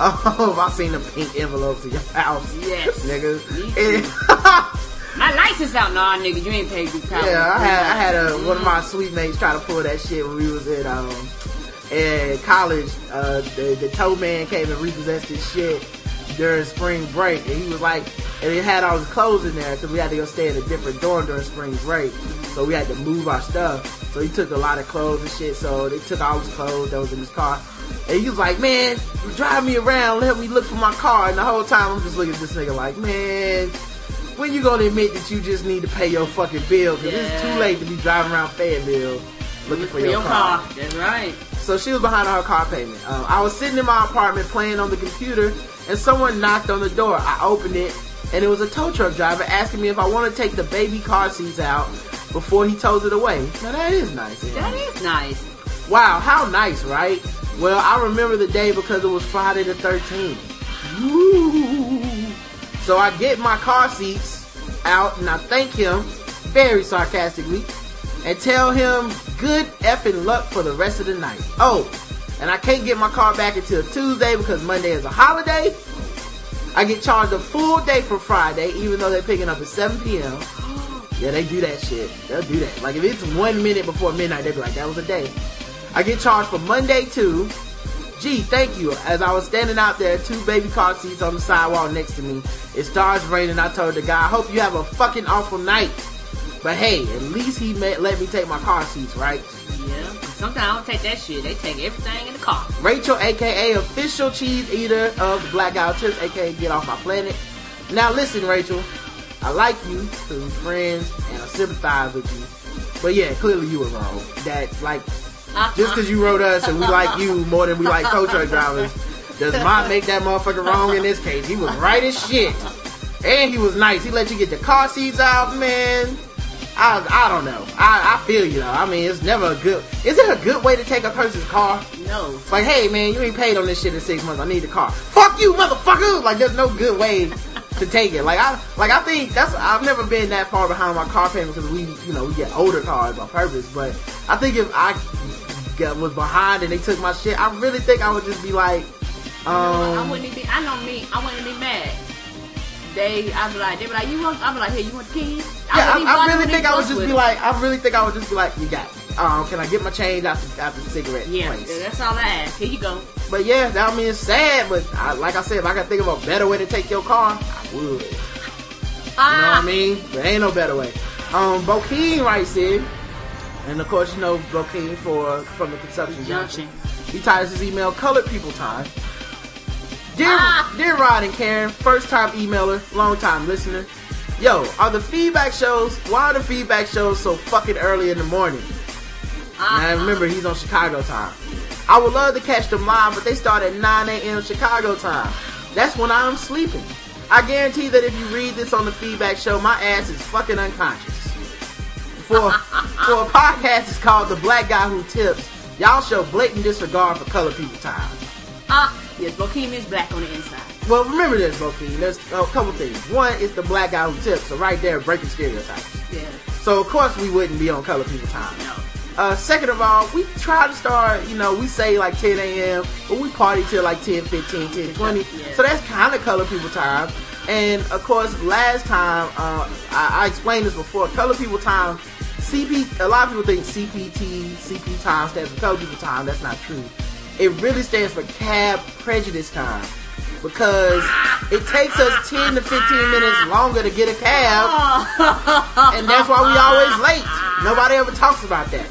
Speaker 3: [LAUGHS] Oh, I seen the pink envelopes in your house.
Speaker 4: Yes.
Speaker 3: Nigga. [LAUGHS]
Speaker 4: My license out, nah, nigga, you ain't paid due.
Speaker 3: Yeah, I had I had a one of my suite mates try to pull that shit when we was at um in college. Uh, the the tow man came and repossessed his shit during spring break, and he was like, and it had all his clothes in there because we had to go stay in a different dorm during spring break, so we had to move our stuff. So he took a lot of clothes and shit. So they took all his clothes that was in his car. And he was like, man, drive me around, let me look for my car. And the whole time I'm just looking at this nigga like, man, when you gonna admit that you just need to pay your fucking bill? Cause it's too late to be driving around Fayetteville looking for
Speaker 4: For
Speaker 3: your,
Speaker 4: your
Speaker 3: car.
Speaker 4: car. That's right.
Speaker 3: So she was behind on her car payment. Um, I was sitting in my apartment playing on the computer, and someone knocked on the door. I opened it, and it was a tow truck driver asking me if I want to take the baby car seats out before he tows it away. Now that is nice.
Speaker 4: That is nice.
Speaker 3: Wow, how nice, right? Well, I remember the day because it was Friday the 13th. Woo! So I get my car seats out and I thank him very sarcastically and tell him good effing luck for the rest of the night. Oh, and I can't get my car back until Tuesday because Monday is a holiday. I get charged a full day for Friday, even though they're picking up at 7 p.m. [GASPS] Yeah, they do that shit. They'll do that. Like if it's one minute before midnight, they'll be like, that was a day. I get charged for Monday too. Gee, thank you. As I was standing out there, two baby car seats on the sidewalk next to me. It starts raining. I told the guy, I hope you have a fucking awful night. But hey, at least he ma- let me take my car seats, right?
Speaker 4: Yeah. sometimes I don't take that shit. They take everything in the car.
Speaker 3: Rachel, aka official cheese eater of the Black Guy Tips, aka Get Off My Planet. Now listen, Rachel, I like you, to friends, and I sympathize with you. But yeah, clearly you were wrong. That like, Uh-huh. just because you wrote us and we like you more than we like tow truck drivers, does [LAUGHS] not make that motherfucker wrong in this case. He was right as shit, and he was nice. He let you get the car seats out, man. I, I don't know. I, I feel you though. I mean, it's never a good. Is it a good way to take a person's car?
Speaker 4: No.
Speaker 3: It's like, hey man, you ain't paid on this shit in six months. I need the car. Fuck you, motherfucker! Like, there's no good way to take it. Like I, like I think that's. I've never been that far behind my car payment because we, you know, we get older cars on purpose. But I think if I was behind and they took my shit, I really think I would just be like,
Speaker 4: I
Speaker 3: um,
Speaker 4: wouldn't be. I know me. I wouldn't be mad. They, I'd be like, they be like, you want? I'd be like, here, you want the keys?
Speaker 3: yeah, I, I really think I would just be like, I really think I would just be like, you got it. Um, can I get my change after after the cigarette
Speaker 4: yeah,
Speaker 3: place?
Speaker 4: that's all I ask. Here you go.
Speaker 3: But yeah, that I mean it's sad, but I, like I said, if I could think of a better way to take your car, I would. You know what
Speaker 4: Ah,
Speaker 3: I mean? There ain't no better way. Um, Bokeen writes in, and of course you know Bokeen for from the Conception Junction. He ties his email "Colored People Time." Dear,
Speaker 4: Ah.
Speaker 3: dear Rod and Karen, first time emailer, long time listener. Yo, are the feedback shows? Why are the feedback shows so fucking early in the morning?
Speaker 4: Ah.
Speaker 3: Now remember, he's on Chicago time. I would love to catch them live, but they start at 9 a.m. Chicago time. That's when I'm sleeping. I guarantee that if you read this on the feedback show, my ass is fucking unconscious. For, for a podcast that's called The Black Guy Who Tips, y'all show blatant disregard for color people time.
Speaker 4: ah, yes, Bokeem is black on the inside.
Speaker 3: Well, remember this, Bokeen. There's a couple things. One is the black guy who tips, so right there, breaking stereotypes.
Speaker 4: Yeah.
Speaker 3: So of course we wouldn't be on color people time.
Speaker 4: No.
Speaker 3: Uh, second of all, we try to start, you know, we say like 10 a.m., but we party till like 10, 15, 10, 20.
Speaker 4: Yeah.
Speaker 3: So that's kind of color people time. And of course, last time, uh, I, I explained this before, color people time, CP, a lot of people think CPT, CP time stands for color people time. That's not true. It really stands for cab prejudice time. Because it takes us 10 to 15 minutes longer to get a cab and that's why we always late. Nobody ever talks about that.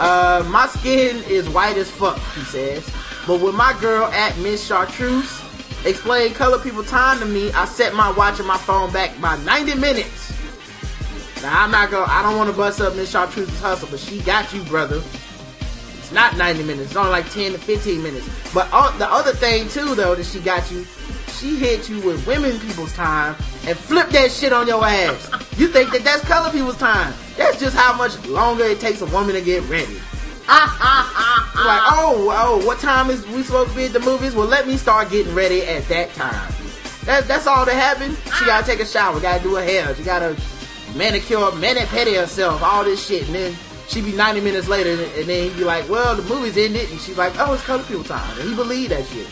Speaker 3: Uh, my skin is white as fuck, he says. But when my girl at Miss Chartreuse explained color people time to me, I set my watch and my phone back by 90 minutes. Now I'm not gonna, I don't want to bust up Miss Chartreuse's hustle, but she got you, brother. It's not 90 minutes. It's only like 10 to 15 minutes. But uh, the other thing too, though, that she got you, she hit you with women people's time and flipped that shit on your ass. [LAUGHS] You think that that's color people's time? That's just how much longer it takes a woman to get ready. [LAUGHS] Like, oh, oh, what time is we supposed to be at the movies? Well, let me start getting ready at that time. That, that's all that happened. She gotta take a shower, gotta do her hair, she gotta manicure, mani herself, all this shit, and then she be 90 minutes later, and then he be like, well, the movie's ended, and she's like, oh, it's color people time, and he believe that shit.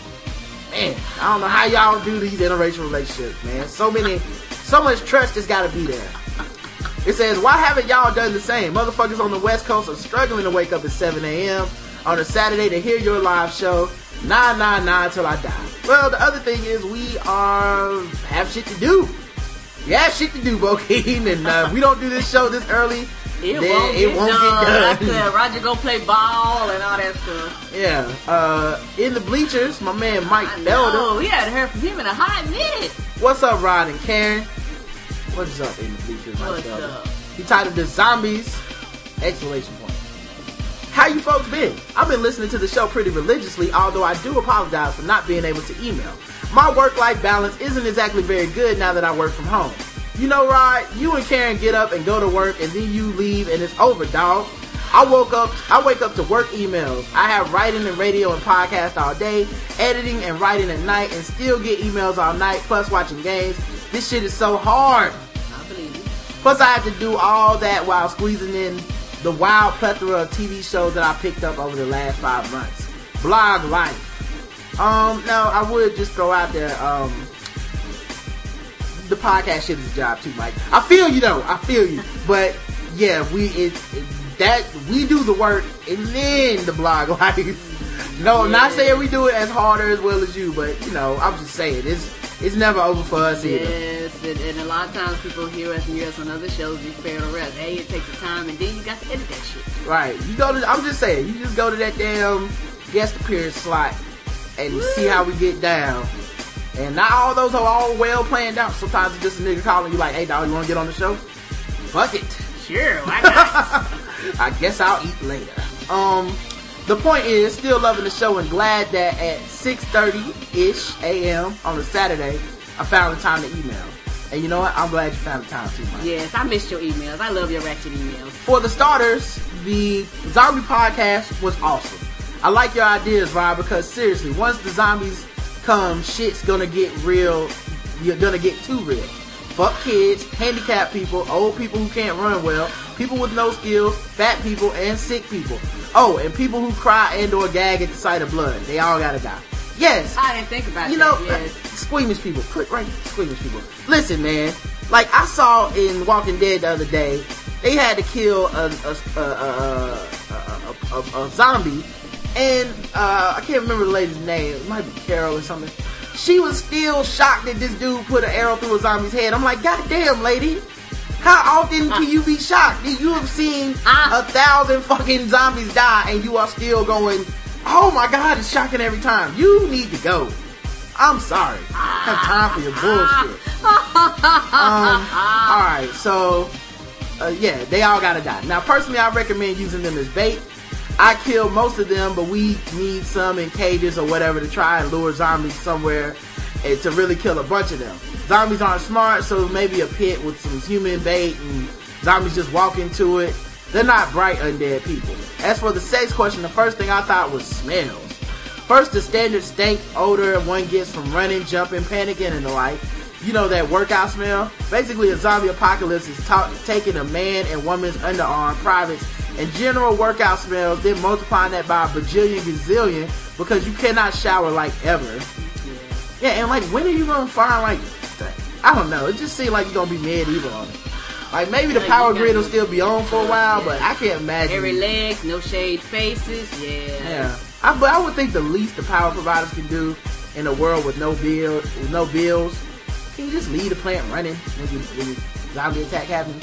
Speaker 3: Man, I don't know how y'all do these interracial relationships, man. So many, so much trust has gotta be there. It says, why haven't y'all done the same? Motherfuckers on the West Coast are struggling to wake up at 7 a.m. on a Saturday to hear your live show. Nah, nah, nah, till I die. Well, the other thing is we are, have shit to do. Have shit to do, Bokeen, and uh, we don't do this show this early.
Speaker 4: It
Speaker 3: then
Speaker 4: won't,
Speaker 3: it won't
Speaker 4: done.
Speaker 3: get done.
Speaker 4: After Roger go play ball and all that stuff.
Speaker 3: Yeah. Uh, in the bleachers, my man Mike
Speaker 4: know. We hadn't heard from him in a hot minute.
Speaker 3: What's up, Rod and Karen? What's up in the bleachers, Mike
Speaker 4: up?
Speaker 3: He titled the Zombies! Exclamation point. How you folks been? I've been listening to the show pretty religiously, although I do apologize for not being able to email. My work-life balance isn't exactly very good now that I work from home. You know, Rod, you and Karen get up and go to work and then you leave and it's over, dog. I woke up, I wake up to work emails. I have writing and radio and podcast all day, editing and writing at night, and still get emails all night, plus watching games. This shit is so hard.
Speaker 4: I believe you.
Speaker 3: Plus, I have to do all that while squeezing in the wild plethora of TV shows that I picked up over the last five months. Blog life. Um, now I would just throw out there, um, the podcast shit is a job too, Mike. I feel you though. I feel you. But yeah, we it, it that we do the work and then the blog [LAUGHS] life. no, not saying we do it as hard or as well as you, but you know, I'm just saying it's it's never over for us either.
Speaker 4: Yes, and, and a lot of times people hear us and hear us on other shows be fair to rest. Hey, it takes the time, and then you got to edit that shit.
Speaker 3: Right. You go to. I'm just saying. You just go to that damn guest appearance slot and see how we get down. And not all those are all well planned out. Sometimes it's just a nigga calling you like, "Hey, dog, you want to get on the show?" Fuck it.
Speaker 4: Sure, why [LAUGHS] not?
Speaker 3: I guess I'll eat later. Um, the point is, still loving the show and glad that at 6:30 ish a.m. on a Saturday, I found the time to email. And you know what? I'm glad you found the time too, Mike.
Speaker 4: yes, I missed your emails. I love your ratchet emails.
Speaker 3: For the starters, the zombie podcast was awesome. I like your ideas, Rod, because seriously, once the zombies come, shit's gonna get real. You're gonna get too real. Fuck kids, handicapped people, old people who can't run well, people with no skills, fat people, and sick people. Oh, and people who cry and or gag at the sight of blood. They all gotta die. Yes,
Speaker 4: I didn't think about
Speaker 3: you
Speaker 4: that.
Speaker 3: You know,
Speaker 4: yes. [LAUGHS]
Speaker 3: squeamish people. Put right, squeamish people. Listen, man. Like I saw in Walking Dead the other day, they had to kill a a a, a, a, a, a zombie, and uh, I can't remember the lady's name. It might be Carol or something. She was still shocked that this dude put an arrow through a zombie's head. I'm like, God damn, lady. How often can you be shocked? That you have seen a thousand fucking zombies die and you are still going, oh my god, it's shocking every time. You need to go. I'm sorry. I have time for your bullshit. [LAUGHS] um, alright, so, uh, yeah, they all gotta die. Now, personally, I recommend using them as bait. I kill most of them, but we need some in cages or whatever to try and lure zombies somewhere and to really kill a bunch of them. Zombies aren't smart, so maybe a pit with some human bait and zombies just walk into it. They're not bright undead people. As for the sex question, the first thing I thought was smells. First, the standard stank odor one gets from running, jumping, panicking, and the like. You know that workout smell? Basically, a zombie apocalypse is ta- taking a man and woman's underarm, privates, and general workout smells, then multiplying that by a bajillion gazillion because you cannot shower like ever. Yeah, and like, when are you gonna find like, I don't know, it just seems like you're gonna be medieval on it. Like, maybe the
Speaker 4: Like,
Speaker 3: power grid will still be on for a while, but I can't imagine.
Speaker 4: Hairy legs, no shade faces. Yeah.
Speaker 3: Yeah, I, but I would think the least the power providers can do in a world with no bill, with no bills, can you just leave the plant running when you when you zombie attack happens?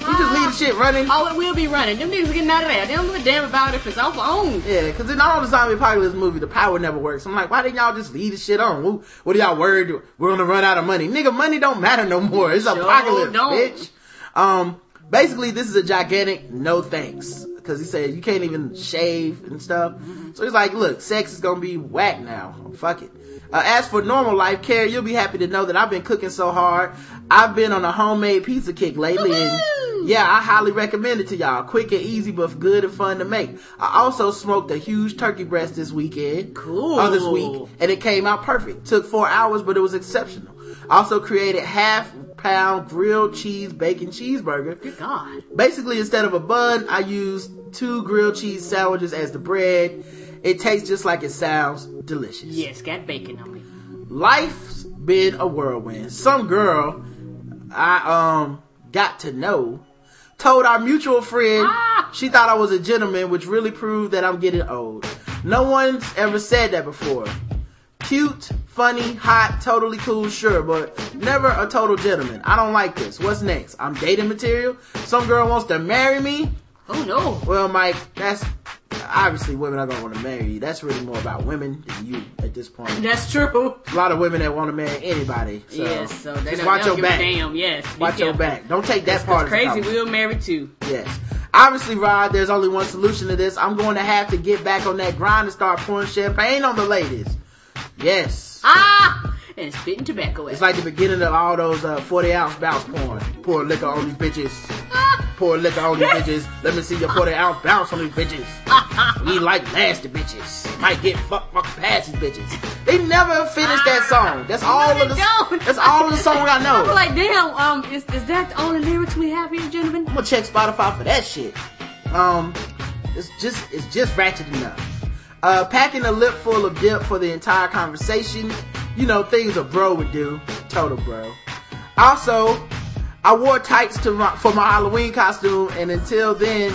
Speaker 3: You just leave the shit running.
Speaker 4: Oh, it will be running. Them niggas getting out of there. They don't give a damn about it if it's off on.
Speaker 3: Yeah, because in all the zombie apocalypse movie, the power never works. I'm like, why didn't y'all just leave the shit on? Who- What are y'all worried? We're gonna run out of money. Nigga, money don't matter no more. It's
Speaker 4: Sure
Speaker 3: apocalypse,
Speaker 4: don't.
Speaker 3: bitch. Um, basically, this is a gigantic no thanks. Because he said you can't even shave and stuff. So he's like, look, sex is gonna be whack now. Fuck it. Uh, as for normal life, Carrie, you'll be happy to know that I've been cooking so hard. I've been on a homemade pizza kick lately, and yeah, I highly recommend it to y'all. Quick and easy, but good and fun to make. I also smoked a huge turkey breast this weekend.
Speaker 4: Cool.
Speaker 3: Or this week, and it came out perfect. Took four hours, but it was exceptional. Also created half pound grilled cheese bacon cheeseburger.
Speaker 4: Good God.
Speaker 3: Basically, instead of a bun, I used two grilled cheese sandwiches as the bread. It tastes just like it sounds. Delicious.
Speaker 4: Yes, got bacon on it.
Speaker 3: Life's been a whirlwind. Some girl I um got to know told our mutual friend
Speaker 4: Ah!
Speaker 3: she thought I was a gentleman, which really proved that I'm getting old. No one's ever said that before. Cute, funny, hot, totally cool, sure, but never a total gentleman. I don't like this. What's next? I'm dating material? Some girl wants to marry me?
Speaker 4: Oh no.
Speaker 3: Well, Mike, that's obviously women are gonna want to marry you. That's really more about women than you at this point.
Speaker 4: That's true.
Speaker 3: A lot of women that want to marry anybody. So
Speaker 4: yes, so they
Speaker 3: just watch your back.
Speaker 4: Damn, yes.
Speaker 3: Watch your back. Don't take that part.
Speaker 4: crazy. We'll marry too.
Speaker 3: Yes. Obviously, Rod, there's only one solution to this. I'm going to have to get back on that grind and start pouring champagne on the ladies. Yes.
Speaker 4: Ah! And spitting tobacco at
Speaker 3: It's like the beginning of all those uh, 40 ounce bounce porn. Pour liquor on these bitches. Pour liquor on these bitches. Let me see your 40 out bounce on these bitches. [LAUGHS] We like nasty bitches. Might get fucked fuck past these bitches. They never finished that song. [LAUGHS] That's all
Speaker 4: No,
Speaker 3: of the.
Speaker 4: don't.
Speaker 3: That's all of the song I [LAUGHS] know.
Speaker 4: I'm like, damn, um, is, is that the only lyrics we have here, gentlemen?
Speaker 3: I'm gonna check Spotify for that shit. Um, it's just it's just ratchet enough. Uh, packing a lip full of dip for the entire conversation. You know things a bro would do. Total bro. Also, I wore tights to my, for my Halloween costume, and until then,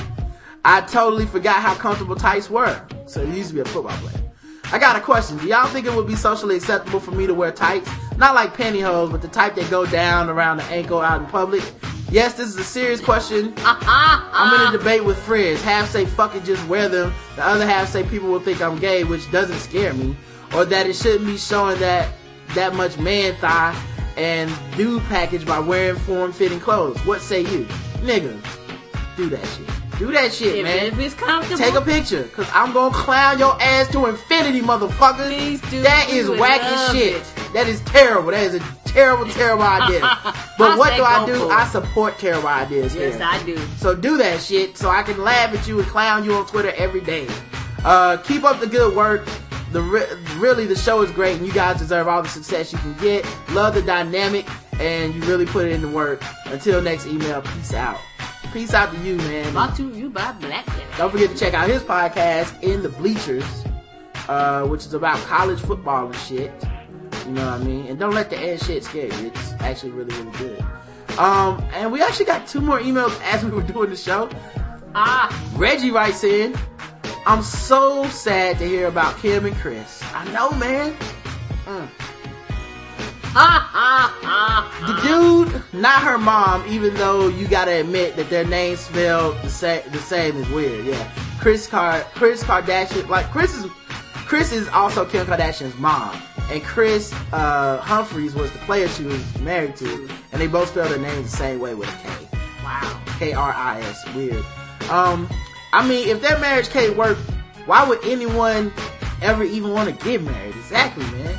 Speaker 3: I totally forgot how comfortable tights were. So it used to be a football player. I got a question. Do y'all think it would be socially acceptable for me to wear tights? Not like pantyhose, but the type that go down around the ankle out in public. Yes, this is a serious question. [LAUGHS] I'm in a debate with friends. Half say fuck it, just wear them. The other half say people will think I'm gay, which doesn't scare me. Or that it shouldn't be showing that that much man thigh and dude package by wearing form-fitting clothes. What say you? Nigga, do that shit. Do that shit,
Speaker 4: If,
Speaker 3: man.
Speaker 4: if it's comfortable,
Speaker 3: Take a picture, cause I'm gonna clown your ass to infinity, motherfucker.
Speaker 4: Please do.
Speaker 3: That is wacky shit.
Speaker 4: it.
Speaker 3: That is terrible. That is a terrible, terrible idea. [LAUGHS] But what do I do? I support terrible ideas
Speaker 4: Yes,
Speaker 3: here.
Speaker 4: I do.
Speaker 3: So do that shit so I can laugh at you and clown you on Twitter every day. Uh, keep up the good work. The re- really the show is great and you guys deserve all the success you can get. Love the dynamic and you really put it into work. Until next email, peace out. Peace out to you, man.
Speaker 4: Brought to you by Black
Speaker 3: Don't forget to check out his podcast, In the Bleachers, uh, which is about college football and shit. You know what I mean? And don't let the end shit scare you. It's actually really, really good. Um, and we actually got two more emails as we were doing the show.
Speaker 4: Ah,
Speaker 3: Reggie writes in, I'm so sad to hear about Kim and Kris. I know, man.
Speaker 4: ha ha ha.
Speaker 3: The dude, not her mom, even though you gotta admit that their names spell the same, the same is weird. Yeah, Kris Car, Kris Kardashian, like Kris is, Kris is also Kim Kardashian's mom, and Kris uh, Humphries was the player she was married to, and they both spell their names the same way with a K.
Speaker 4: Wow.
Speaker 3: K R I S. Weird. Um, I mean, if their marriage can't work, why would anyone ever even want to get married? Exactly, man.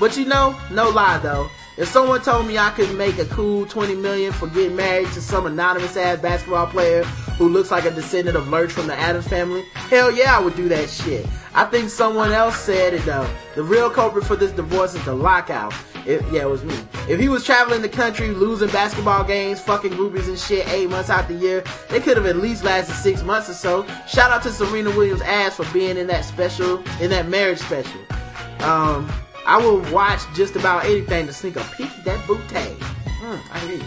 Speaker 3: But you know, no lie though. If someone told me I could make a cool 20 million for getting married to some anonymous ass basketball player who looks like a descendant of Lurch from the Addams family, hell yeah, I would do that shit. I think someone else said it though. The real culprit for this divorce is the lockout. If, yeah, it was me. If he was traveling the country, losing basketball games, fucking groupies and shit eight months out the year, they could have at least lasted six months or so. Shout out to Serena Williams' ass for being in that special, in that marriage special. Um, I will watch just about anything to sneak a peek at that bootay. Mm, I hear you.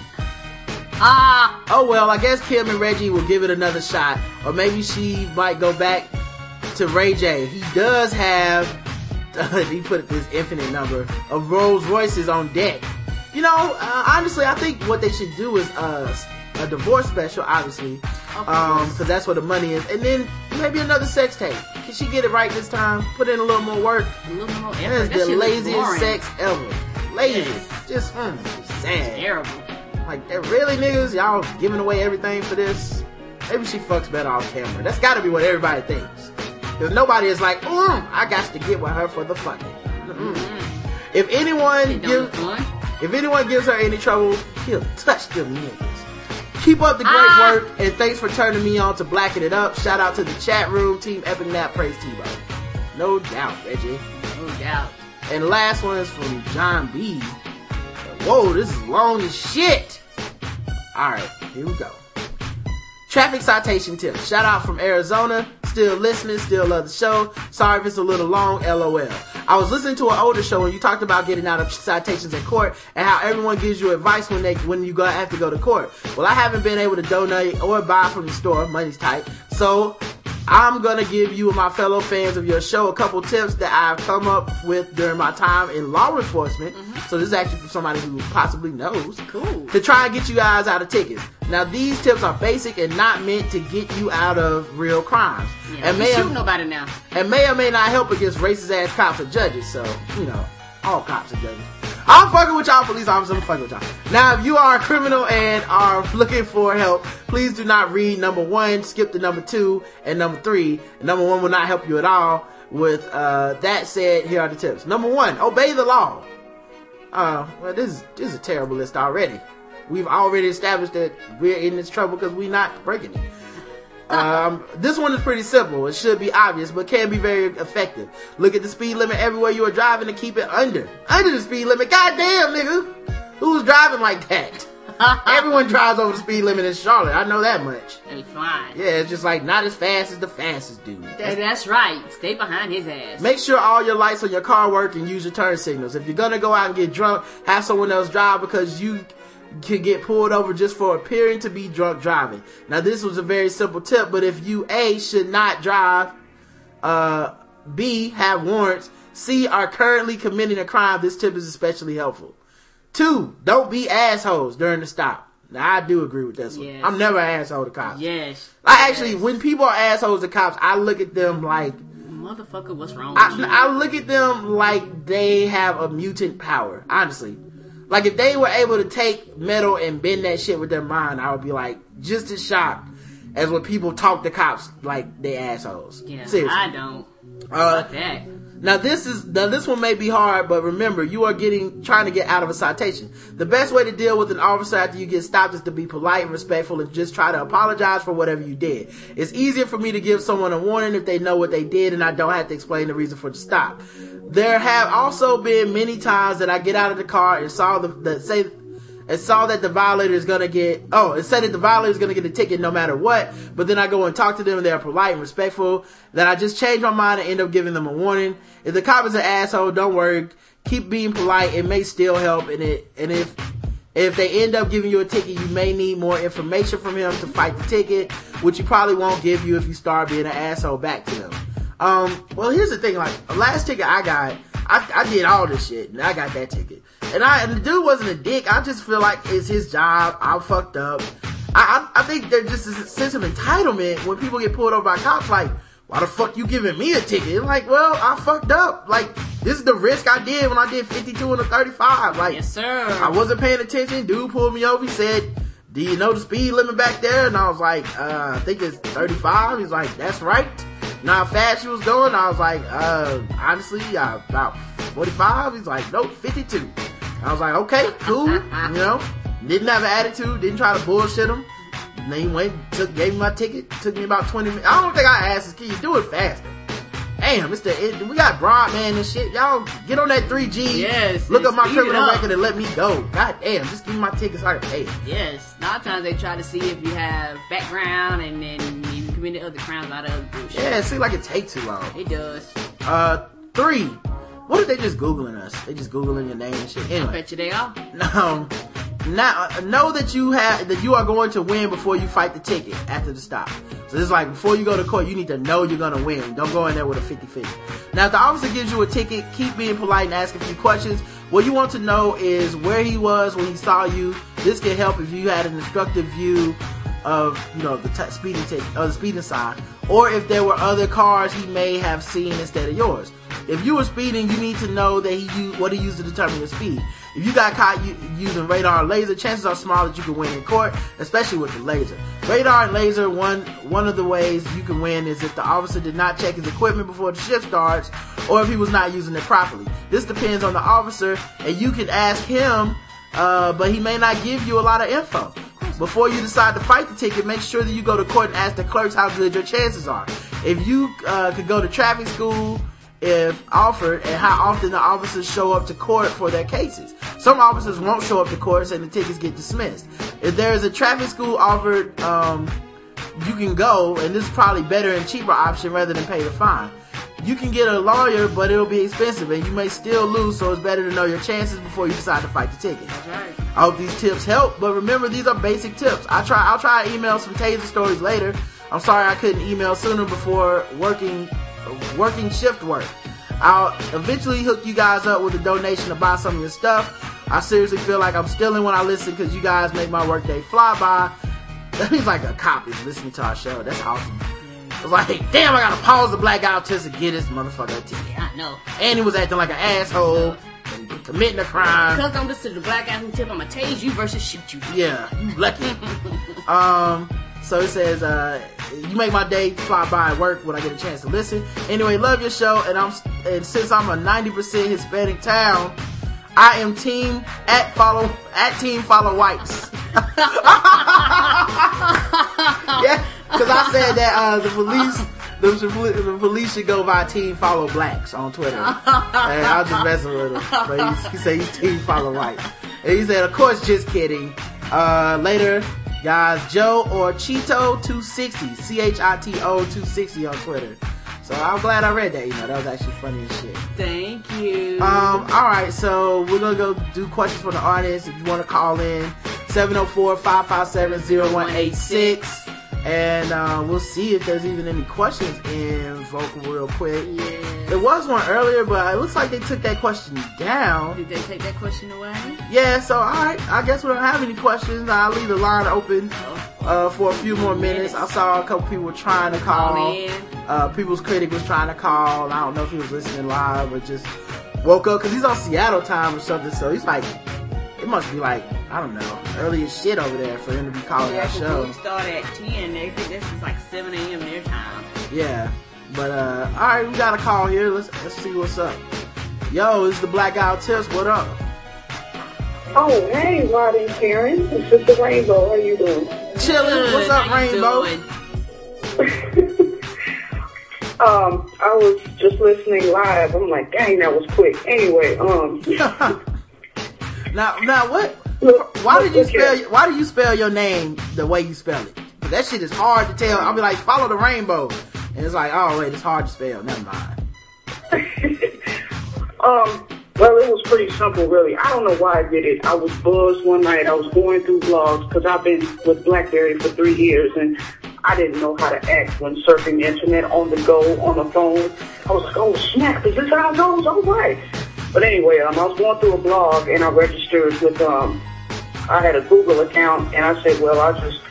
Speaker 4: Ah,
Speaker 3: Oh well, I guess Kim and Reggie will give it another shot, or maybe she might go back to Ray J. He does have, [LAUGHS] he put this infinite number of Rolls Royces on deck. You know, uh, honestly, I think what they should do is uh, a divorce special, obviously,
Speaker 4: Of
Speaker 3: um, because that's what the money is, and then maybe another sex tape. Can she get it right this time? Put in a little more work.
Speaker 4: a little more
Speaker 3: That
Speaker 4: effort.
Speaker 3: is
Speaker 4: That
Speaker 3: the laziest sex ever. Lazy.
Speaker 4: Yes.
Speaker 3: Just mm, sad.
Speaker 4: Terrible.
Speaker 3: Like, really, niggas? Y'all giving away everything for this? Maybe she fucks better off camera. That's gotta be what everybody thinks. Because nobody is like, mm, I got to get with her for the fucking. Mm-mm. If anyone
Speaker 4: It don't look
Speaker 3: gives, if anyone gives her any trouble, he'll touch them niggas. Keep up the great
Speaker 4: Ah.
Speaker 3: work, and thanks for turning me on to blacken it up. Shout out to the chat room, Team Epic Nap, praise Tebow. No doubt, Reggie.
Speaker 4: No doubt.
Speaker 3: And last one is from John B. Whoa, this is long as shit. Alright, here we go. Traffic citation tip. Shout out from Arizona. Still listening, still love the show. Sorry if it's a little long, lol. I was listening to an older show when you talked about getting out of citations in court and how everyone gives you advice when they when you go have to go to court. Well, I haven't been able to donate or buy from the store, money's tight. So I'm gonna give you and my fellow fans of your show a couple tips that I've come up with during my time in law enforcement. Mm-hmm. So this is actually from somebody who possibly knows.
Speaker 4: Cool.
Speaker 3: To try and get you guys out of tickets. Now these tips are basic and not meant to get you out of real crimes.
Speaker 4: Yeah,
Speaker 3: and may
Speaker 4: shoot
Speaker 3: or,
Speaker 4: nobody now.
Speaker 3: and may or may not help against racist ass cops or judges. So, you know, all cops are judges. I'm fucking with y'all police officers, I'm fucking with y'all. Now, if you are a criminal and are looking for help, please do not read number one, skip to number two, and number three. Number one will not help you at all. With uh, that said, here are the tips. Number one, obey the law. Uh, well, this is this is a terrible list already. We've already established that we're in this trouble because we're not breaking it. Um, this one is pretty simple. It should be obvious, but can be very effective. Look at the speed limit everywhere you are driving and keep it under. Under the speed limit. Goddamn, nigga. Who's driving like that? [LAUGHS] Everyone drives over the speed limit in Charlotte. I know that much.
Speaker 4: They fine.
Speaker 3: Yeah, it's just like not as fast as the fastest dude.
Speaker 4: That- that's right. Stay behind his ass.
Speaker 3: Make sure all your lights on your car work and use your turn signals. If you're gonna go out and get drunk, have someone else drive because you can get pulled over just for appearing to be drunk driving. Now this was a very simple tip, but if you A should not drive, uh, B have warrants, C are currently committing a crime, this tip is especially helpful. Two, don't be assholes during the stop. Now I do agree with this one. I'm never an asshole to cops.
Speaker 4: Yes.
Speaker 3: I actually, when people are assholes to cops, I look at them like,
Speaker 4: Motherfucker, what's wrong with you?
Speaker 3: I, I look at them like they have a mutant power, honestly. Like if they were able to take metal and bend that shit with their mind, I would be like just as shocked as when people talk to cops like they assholes.
Speaker 4: yeah,
Speaker 3: Seriously.
Speaker 4: I don't.
Speaker 3: Uh,
Speaker 4: Fuck that.
Speaker 3: Now this is now this one may be hard, but remember you are getting trying to get out of a citation. The best way to deal with an officer after you get stopped is to be polite and respectful and just try to apologize for whatever you did. It's easier for me to give someone a warning if they know what they did and I don't have to explain the reason for the stop. There have also been many times that I get out of the car and saw the, the say and saw that the violator is gonna get oh it said that the violator is gonna get a ticket no matter what but then i go and talk to them and they're polite and respectful then i just change my mind and end up giving them a warning. If the cop is an asshole don't worry. Keep being polite. It may still help and it and if if they end up giving you a ticket you may need more information from him to fight the ticket which he probably won't give you if you start being an asshole back to them. Um well here's the thing like the last ticket i got I, I did all this shit and I got that ticket. And I and the dude wasn't a dick. I just feel like it's his job. I fucked up. I I, I think there's just a sense of entitlement when people get pulled over by cops. Like, why the fuck you giving me a ticket? Like, well, I fucked up. Like, this is the risk I did when I did 52 and a 35. Like,
Speaker 4: Yes, sir.
Speaker 3: I wasn't paying attention. Dude pulled me over. He said, do you know the speed limit back there? And I was like, uh, I think it's 35. He's like, that's right. Now how fast she was going, I was like, uh, honestly, uh, about 45. He's like, nope, 52. I was like, okay, cool. you know, didn't have an attitude, didn't try to bullshit him. And then he went, took, gave me my ticket, took me about 20 minutes. I don't think I asked his you do it faster? Damn, it's the, it, we got broadband and shit. Y'all get on that 3G.
Speaker 4: Yes,
Speaker 3: Look up my criminal
Speaker 4: up.
Speaker 3: record and let me go. God damn, just give me my tickets I can pay.
Speaker 4: Yes. A lot of times they try to see if you have background and then you committed other crimes, a lot of other bullshit.
Speaker 3: Yeah, it seems like it take too long.
Speaker 4: It does.
Speaker 3: Uh, three. What if they just Googling us? They just Googling your name and shit. Anyway.
Speaker 4: Bet you they are. [LAUGHS]
Speaker 3: No. Now, uh, know that you have, that you are going to win before you fight the ticket after the stop. So it's like, before you go to court, you need to know you're gonna win. Don't go in there with a 50-50. Now, if the officer gives you a ticket, keep being polite and ask a few questions. What you want to know is where he was when he saw you. This can help if you had an instructive view of, you know, the t- speeding ticket, or the speeding sign, or if there were other cars he may have seen instead of yours. If you were speeding, you need to know that he used, what he used to determine your speed. If you got caught using radar and laser, chances are small that you can win in court, especially with the laser. Radar and laser, one one of the ways you can win is if the officer did not check his equipment before the shift starts, or if he was not using it properly. This depends on the officer, and you can ask him, uh, but he may not give you a lot of info. Before you decide to fight the ticket, make sure that you go to court and ask the clerks how good your chances are. If you uh, could go to traffic school, if offered, and how often the officers show up to court for their cases. Some officers won't show up to court and the tickets get dismissed. If there is a traffic school offered, um, you can go, and this is probably better and cheaper option rather than pay the fine. You can get a lawyer, but it'll be expensive, and you may still lose. So it's better to know your chances before you decide to fight the ticket.
Speaker 4: Right.
Speaker 3: I hope these tips help, but remember these are basic tips. I try I'll try to email some taser stories later. I'm sorry I couldn't email sooner before working working shift work. I'll eventually hook you guys up with a donation to buy some of your stuff. I seriously feel like I'm stealing when I listen because you guys make my workday fly by. [LAUGHS] That means like a cop is listening to our show. That's awesome. I was like, damn, I gotta pause the blackout just to get this motherfucker a ticket.
Speaker 4: I know.
Speaker 3: And he was acting like an asshole and committing a crime.
Speaker 4: Because I'm listening to the black guy who tip, I'm gonna tase you versus shoot you.
Speaker 3: Yeah, you lucky. [LAUGHS] um, so it says, uh, you make my day fly by at work when I get a chance to listen. Anyway, love your show, and I'm and since I'm a 90% Hispanic town, I am team at follow at team follow whites. [LAUGHS] yeah, because I said that uh, the police. The, the police should go by Team Follow Blacks on Twitter. and I was just messing with him. But he, he said he's Team Follow White. And he said, of course, just kidding. Uh, later, guys, Joe or Chito260, C-H-I-T-O 260 on Twitter. So I'm glad I read that email. That was actually funny as shit.
Speaker 4: Thank you.
Speaker 3: Um, alright, so we're gonna go do questions from the audience. If you wanna call in, 704-557-0186. And uh, we'll see if there's even any questions in Vokle real quick.
Speaker 4: Yeah.
Speaker 3: There was one earlier, but it looks like they took that question down.
Speaker 4: Did they take that question away?
Speaker 3: Yeah, so alright, I guess we don't have any questions. I'll leave the line open uh, for a few more minutes. I saw a couple people trying to call.
Speaker 4: Call.
Speaker 3: Uh, People's Critic was trying to call. I don't know if he was listening live or just woke up because he's on Seattle time or something. So he's like, it must be like, I don't know, early as shit over there for him to be calling
Speaker 4: Yeah,
Speaker 3: that
Speaker 4: 'cause
Speaker 3: show.
Speaker 4: we start at 10. They think this is like 7 a.m. their time.
Speaker 3: Yeah. But uh alright, we got a call here. Let's let's see what's up. Yo, it's the Black Guy Tips. What up?
Speaker 5: Oh, hey, Rod and Karen. It's just the Rainbow. How you doing?
Speaker 3: Chilling. What's up,
Speaker 4: How
Speaker 3: Rainbow? [LAUGHS]
Speaker 5: um, I was just listening live. I'm like, dang, that was quick. Anyway, um, [LAUGHS]
Speaker 3: now now what
Speaker 5: look,
Speaker 3: why did you spell why do you spell your name the way you spell it? That shit is hard to tell. I'll be like, follow the rainbow. And it's like, oh wait, it's hard to spell. Never mind. [LAUGHS]
Speaker 5: Um, well, it was pretty simple, really. I don't know why I did it. I was buzzed one night. I was going through blogs because I've been with BlackBerry for three years, and I didn't know how to act when surfing the internet on the go on the phone. I was like, oh snap, is this how it goes? All right. But anyway, um, I was going through a blog, and I registered with um, I had a Google account, and I said, well, I'll just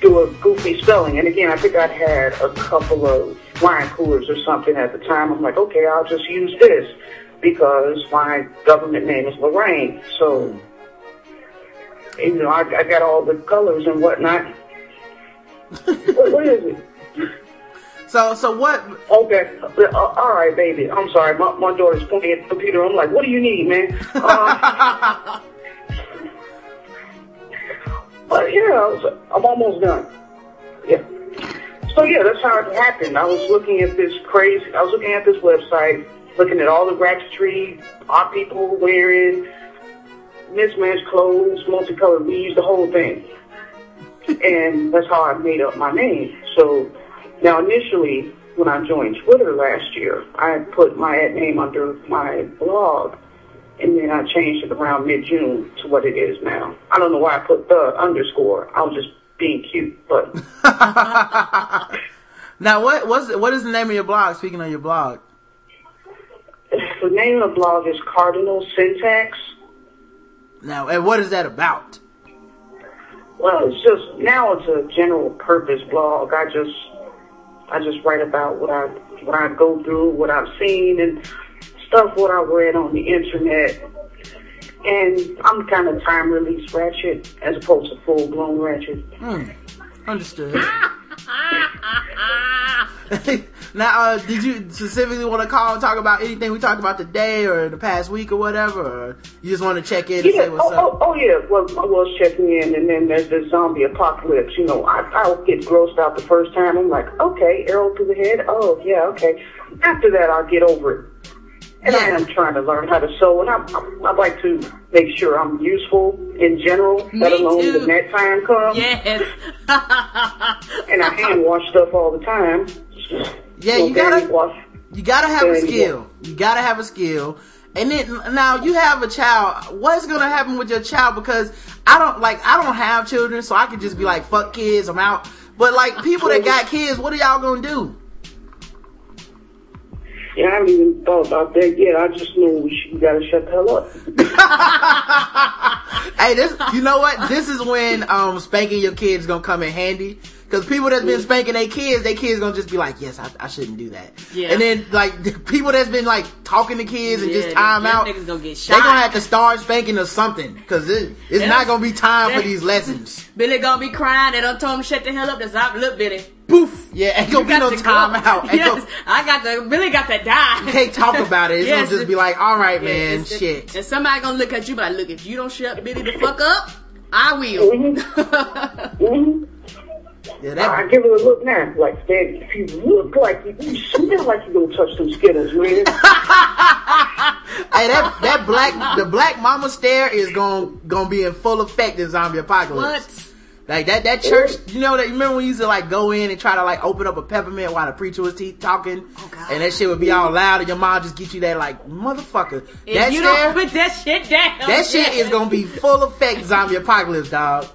Speaker 5: do a goofy spelling. And again, I think I'd had a couple of wine coolers or something at the time. I'm like, okay, I'll just use this because my government name is Lorraine. So, you know, I, I got all the colors and whatnot. [LAUGHS] what, what is it?
Speaker 3: So so what
Speaker 5: Okay, uh, all right, baby. I'm sorry. My, my daughter's pointing at the computer. I'm like, what do you need, man? [LAUGHS] Uh, but yeah, I was, I'm almost done. Yeah. So yeah, that's how it happened. I was looking at this crazy. I was looking at this website, looking at all the ratchetry, odd people wearing mismatched clothes, multicolored weaves, the whole thing. [LAUGHS] and that's how I made up my name. So now initially, when I joined Twitter last year, I put my ad name under my blog, and then I changed it around mid-June to what it is now. I don't know why I put the underscore. I was just being cute, but [LAUGHS]
Speaker 3: now what what's what is the name of your blog? Speaking of your blog.
Speaker 5: the name of the blog is Cardinal Syntax.
Speaker 3: Now and what is that about?
Speaker 5: Well, it's just now it's a general purpose blog. I just I just write about what I what I go through, what I've seen, and stuff what I read on the internet. And I'm kind of time release ratchet as opposed to full blown ratchet.
Speaker 3: Hmm. Understood. [LAUGHS] [LAUGHS] now, uh, did you specifically want to call and talk about anything we talked about today or the past week or whatever, or you just want to check in and
Speaker 5: Yeah,
Speaker 3: say what's
Speaker 5: oh,
Speaker 3: up?
Speaker 5: oh, oh yeah. Well, I was checking in, and then there's the zombie apocalypse. You know, I, I'll get grossed out the first time. I'm like, okay, arrow to the head. Oh yeah, okay. After that, I'll get over it. And I am trying to learn how to sew, and I, I, I'd like to make sure I'm useful in general, let
Speaker 4: Me
Speaker 5: alone
Speaker 4: too.
Speaker 5: when that time comes.
Speaker 4: Yes. [LAUGHS]
Speaker 5: And I hand wash stuff all the time.
Speaker 3: Yeah,
Speaker 5: So
Speaker 3: you gotta you gotta have a
Speaker 5: you
Speaker 3: skill. You gotta have a skill. And then now you have a child. What's gonna happen with your child? Because I don't like I don't have children, so I could just be like, "Fuck kids, I'm out." But like people that got kids, what are y'all gonna do?
Speaker 5: Yeah, I haven't even thought about that yet. I just know we should, we gotta shut the hell up. [LAUGHS]
Speaker 3: hey, this you know what? This is when um spanking your kids gonna come in handy. Cause people that's been spanking their kids, their kids gonna just be like, yes, I, I shouldn't do that.
Speaker 4: Yeah.
Speaker 3: And then like the [LAUGHS] people that's been like talking to kids and
Speaker 4: Yeah,
Speaker 3: just time out,
Speaker 4: niggas gonna get
Speaker 3: they gonna have to start spanking or something. Cause it, it's
Speaker 4: Yeah.
Speaker 3: not gonna be time for these lessons. [LAUGHS]
Speaker 4: Billy gonna be crying. They done told him shut the hell up. That's out. Look, Billy.
Speaker 3: Poof. Yeah, ain't gonna
Speaker 4: You
Speaker 3: be no
Speaker 4: to
Speaker 3: time
Speaker 4: go. [LAUGHS]
Speaker 3: out. Ain't
Speaker 4: Yes,
Speaker 3: gonna-
Speaker 4: I got to. Billy got to die.
Speaker 3: you can't talk about it. It's
Speaker 4: Yes.
Speaker 3: gonna just be like, all right,
Speaker 4: Yeah,
Speaker 3: man,
Speaker 4: it's-
Speaker 3: shit.
Speaker 4: And somebody gonna look at you, but look, if you don't shut Billy the fuck up, I will.
Speaker 5: hmm
Speaker 3: Yeah,
Speaker 5: I
Speaker 3: that,
Speaker 5: give it a look now. Like, Dad, if you look like you, you smell like you gonna touch some Skittles, man. [LAUGHS]
Speaker 3: hey, that that black the black mama stare is gonna gonna be in full effect in zombie apocalypse.
Speaker 4: what?
Speaker 3: Like that that church, you know that you remember when you used to like go in and try to like open up a peppermint while the preacher was te- talking,
Speaker 4: Oh, God.
Speaker 3: and that shit would be all loud, and your mom just get you that like motherfucker.
Speaker 4: If
Speaker 3: that
Speaker 4: you
Speaker 3: stare,
Speaker 4: don't put that shit down,
Speaker 3: that shit is gonna be full effect zombie apocalypse, dog.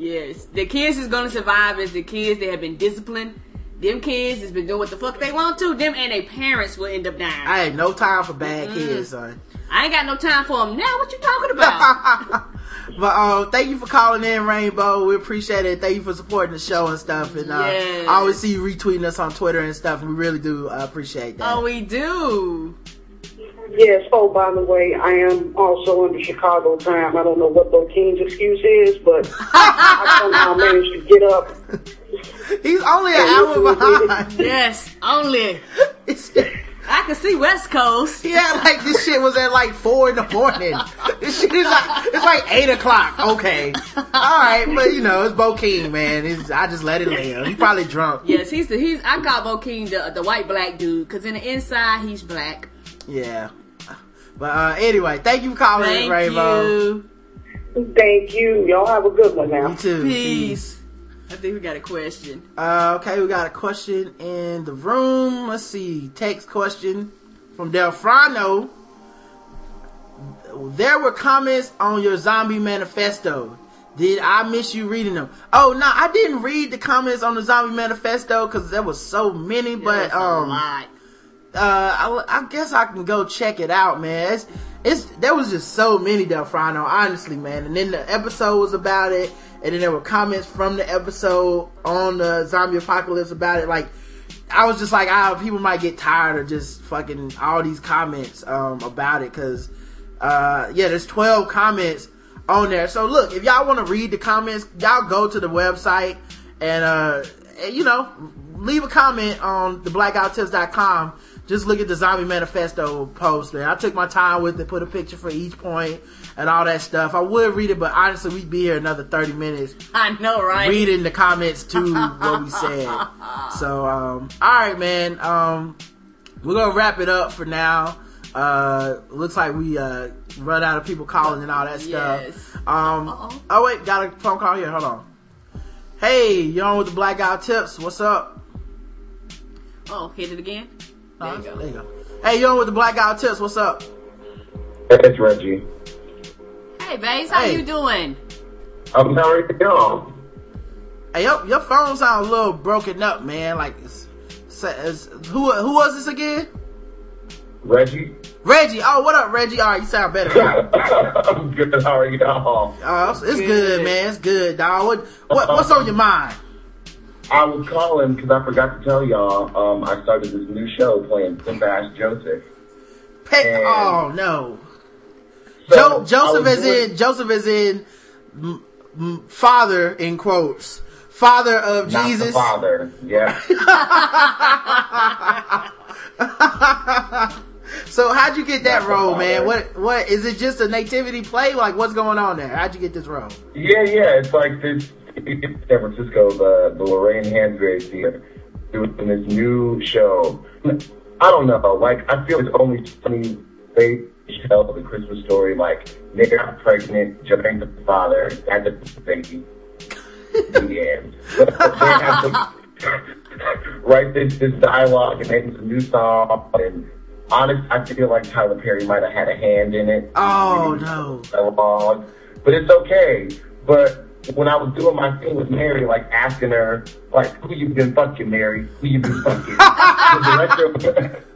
Speaker 4: Yes, the kids is gonna survive as the kids that have been disciplined. Them kids has been doing what the fuck they want to. Them and their parents will end up dying.
Speaker 3: I ain't no time for bad kids, son.
Speaker 4: I ain't got no time for them now. What you talking about? [LAUGHS]
Speaker 3: but um, thank you for calling in, Rainbow. We appreciate it. Thank you for supporting the show and stuff. And uh,
Speaker 4: Yes.
Speaker 3: I always see you retweeting us on Twitter and stuff. And we really do uh, appreciate that.
Speaker 4: oh, we do.
Speaker 5: Yes, oh, by the way, I am also under Chicago time. I don't know what the King's excuse is, but I somehow managed to get up. [LAUGHS]
Speaker 3: He's only an hour behind.
Speaker 4: Yes, only. [LAUGHS] I can see West Coast.
Speaker 3: yeah, like this shit was at like four in the morning. This shit is like it's like eight o'clock. Okay, all right, but you know it's Bo King, man. It's, I just let it live. He's probably drunk.
Speaker 4: Yes, he's the he's. I call Bo King the the white black dude because in the inside he's black.
Speaker 3: Yeah. But uh, anyway, thank you for calling in,
Speaker 4: Thank
Speaker 3: Rainbow.
Speaker 4: you.
Speaker 5: Thank you. Y'all have a good one now.
Speaker 3: You too.
Speaker 4: Peace. I think we got a question.
Speaker 3: Uh, okay, we got a question in the room. Let's see. Text question from Delfrano. There were comments on your zombie manifesto. Did I miss you reading them? Oh no, I didn't read the comments on the zombie manifesto because there was so many. But
Speaker 4: That's a
Speaker 3: um,
Speaker 4: lot.
Speaker 3: Uh, I, I guess I can go check it out, man. It's, it's there was just so many Delfrano, honestly, man. And then the episode was about it, and then there were comments from the episode on the zombie apocalypse about it. Like, I was just like, ah, people might get tired of just fucking all these comments um, about it, because uh, yeah, there's 12 comments on there. So look, if y'all want to read the comments, y'all go to the website and uh, you know, leave a comment on the blackouttips.com. Just look at the zombie manifesto post there. I took my time with it, put a picture for each point and all that stuff. I would read it, but honestly, we'd be here another 30 minutes [LAUGHS]
Speaker 4: I know, right?
Speaker 3: reading the comments to [LAUGHS] what we said. So, um, all right, man. Um, we're gonna wrap it up for now. Uh, looks like we uh run out of people calling and all that stuff.
Speaker 4: Yes.
Speaker 3: Um,
Speaker 4: Uh-oh.
Speaker 3: oh wait, got a phone call here. Hold on. Hey, you on with the Black Guy Tips? What's up?
Speaker 4: Oh, hit it again. There you go.
Speaker 3: There you go. Hey, you on with the Black Guy Tips? What's up?
Speaker 6: Hey, It's Reggie.
Speaker 4: Hey, babes, how
Speaker 3: Hey.
Speaker 4: you doing?
Speaker 6: I'm sorry to go.
Speaker 3: Hey, yo, your phone sounds a little broken up, man. Like, it's, it's, who who was this again?
Speaker 6: Reggie?
Speaker 3: Reggie. Oh, what up, Reggie? All right, you sound better. [LAUGHS]
Speaker 6: I'm good. How are y'all?
Speaker 3: Oh, it's, it's good.
Speaker 4: Good.
Speaker 3: man. It's good, dog. What, what what's on your mind?
Speaker 6: I was calling because I forgot to tell y'all. Um, I started this new show playing Pimp Ass Joseph. And-
Speaker 3: Oh no.
Speaker 6: So,
Speaker 3: Jo- Joseph is
Speaker 6: doing-
Speaker 3: in. Joseph is in. M- m- father in quotes. Father of
Speaker 6: Not
Speaker 3: Jesus.
Speaker 6: the father. Yeah. [LAUGHS]
Speaker 3: so how'd you get that
Speaker 6: Not
Speaker 3: role, man? What what is it? Just a nativity play? Like what's going on there? How'd you get this role?
Speaker 6: yeah, yeah. It's like this. San Francisco, the the Lorraine Hansberry Theater doing this new show. I don't know. Like I feel it's only funny they tell the Christmas story. Like they got pregnant, Joe ain't the father, had the baby. the end. But they have to [LAUGHS] write this, this dialogue and make a new song. And honest, I feel like Tyler Perry might have had a hand in it.
Speaker 3: Oh no.
Speaker 6: Dialogue, but it's okay. But when I was doing my thing with Mary, like asking her, like, who you been fucking, Mary? Who you been fucking? [LAUGHS] the director. [LAUGHS]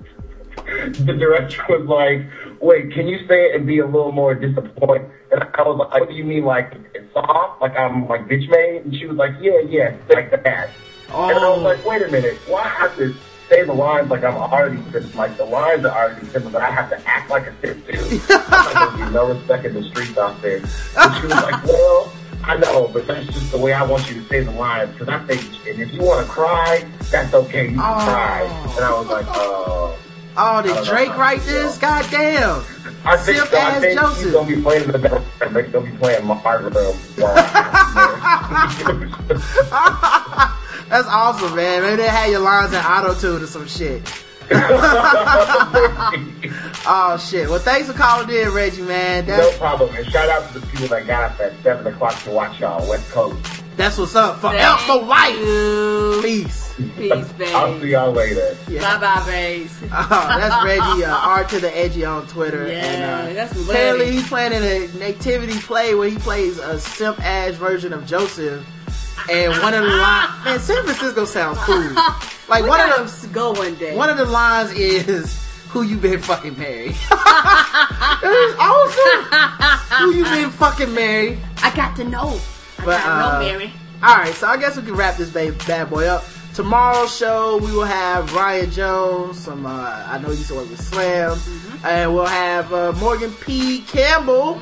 Speaker 6: The director was like, "Wait, can you say it and be a little more disappointed?" And I was like, "What do you mean, like it's soft? Like I'm like bitch made?" And she was like, "Yeah, yeah, like that." And I was
Speaker 3: Oh.
Speaker 6: like, wait a minute, why I have to say the lines like I'm already simp? Like the lines are already simple, but I have to act like a simp too. I'm not gonna give no respect in the streets out there. And she was like, well, I know, but that's just the way I want you to say the lines because I think, and if you want to cry, that's okay, you can
Speaker 3: Oh.
Speaker 6: cry. And I was like, oh.
Speaker 3: Oh, did Drake write this? God damn.
Speaker 6: I think
Speaker 3: Simp
Speaker 6: so. I think
Speaker 3: Joseph.
Speaker 6: he's gonna be playing in the background. They're gonna be playing Margaret. [LAUGHS]
Speaker 3: That's awesome, man. Maybe they had your lines in auto tune or some shit. [LAUGHS] Oh shit. Well, thanks for calling in, Reggie, man.
Speaker 6: no problem. And shout out to the people that got up at seven o'clock to watch y'all West Coast.
Speaker 3: that's what's up. Forever
Speaker 4: Thank
Speaker 3: for life.
Speaker 4: you.
Speaker 3: Peace.
Speaker 4: Peace, babe.
Speaker 6: I'll see y'all later.
Speaker 4: Bye bye, babes. [LAUGHS]
Speaker 3: Oh, that's Reggie, uh, R to the Edgy on Twitter.
Speaker 4: Yeah,
Speaker 3: and, uh,
Speaker 4: that's
Speaker 3: apparently he's playing in a nativity play where he plays a simp ass version of Joseph. And one of the lines, [LAUGHS] man, San Francisco sounds cool. Like
Speaker 4: We
Speaker 3: one of the
Speaker 4: go one day.
Speaker 3: one of the lines is, "Who you been fucking married?" [LAUGHS] [LAUGHS] that is awesome. Who you been fucking married?
Speaker 4: I got to know. I
Speaker 3: But,
Speaker 4: got to
Speaker 3: uh,
Speaker 4: know, Mary.
Speaker 3: All right, so I guess we can wrap this ba- bad boy up. Tomorrow's show, we will have Ryan Jones. Some, uh, I know he used to work with Slam, and we'll have uh, Morgan P. Campbell.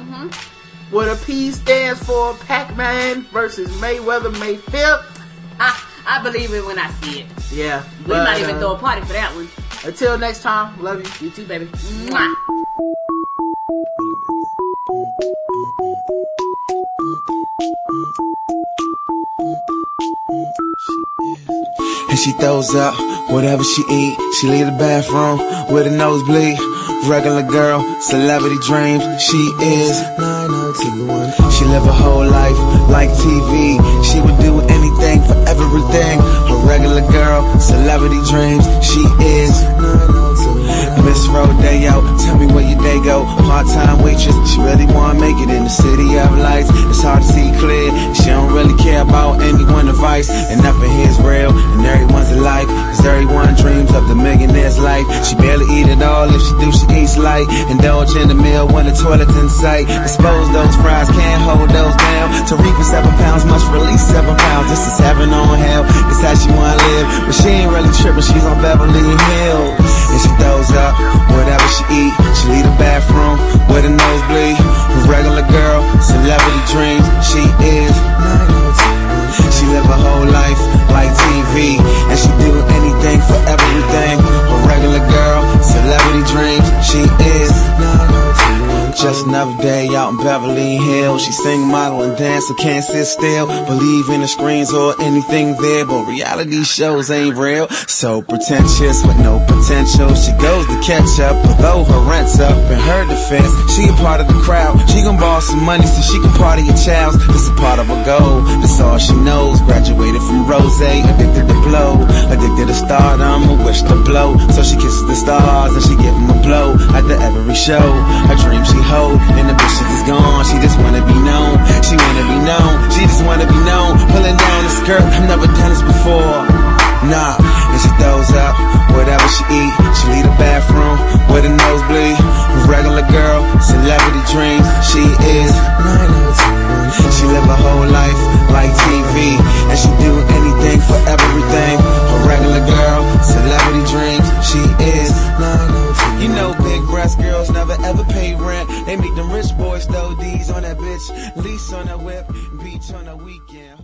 Speaker 3: What a P stands for Pac-Man versus Mayweather May 5th.
Speaker 4: I, I believe it when I see it.
Speaker 3: Yeah,
Speaker 4: We
Speaker 3: but,
Speaker 4: might even
Speaker 3: uh,
Speaker 4: throw a party for that one.
Speaker 3: Until next time, love you.
Speaker 4: You too, baby. Mwah.
Speaker 7: And she throws up whatever she eat. She leave the bathroom with a nosebleed. Regular girl, celebrity dreams. She is 90210. She live her whole life like TV. She would do anything for everything. A regular girl, celebrity dreams. She is 90210. Miss Rodeo, tell me where your day go. Part-time waitress, she really wanna make it in the city of lights. It's hard to see clear. She don't really care about anyone advice. And nothing here's real, and everyone's alike. Cause everyone dreams of the millionaire's life. She barely eat it all, if she do, she eats light. Indulge in the meal when the toilet's in sight. Dispose those fries, can't hold those down. To reap for seven pounds, must release seven pounds. This is heaven on hell, it's how she wanna live. But she ain't really tripping, she's on Beverly Hills. And she throws up whatever she eat. She leave the bathroom with a nosebleed. A regular girl, celebrity dreams. She is 90210. She live a whole life like TV, and she do anything for everything. A regular girl, celebrity dreams. She is Just another day out in Beverly Hills. She sing, model, and dance, so can't sit still. Believe in the screens or anything there, but reality shows ain't real. So pretentious with no potential. She goes to catch up, although her rent's up. In her defense, she a part of the crowd. She gon' borrow some money so she can party your child's. This a part of her goal. That's all she knows. Graduated from Rose, addicted to blow, addicted to stardom, a wish to blow. So she kisses the stars and she give 'em a blow after every show. Her dream she hold, and inhibitions is gone. She just wanna be known. She wanna be known. She just wanna be known. Pulling down the skirt, I've never done this before. Nah, and she throws up whatever she eat. She leave the bathroom with a nosebleed. Regular girl, celebrity dreams. She is 90210. She live her whole life like TV, and she do anything for everything. A regular girl, celebrity dreams. She is 90210. You know, big breast girls never ever pay rent. They make them rich boys throw D's on that bitch, lease on that whip, beach on the weekend.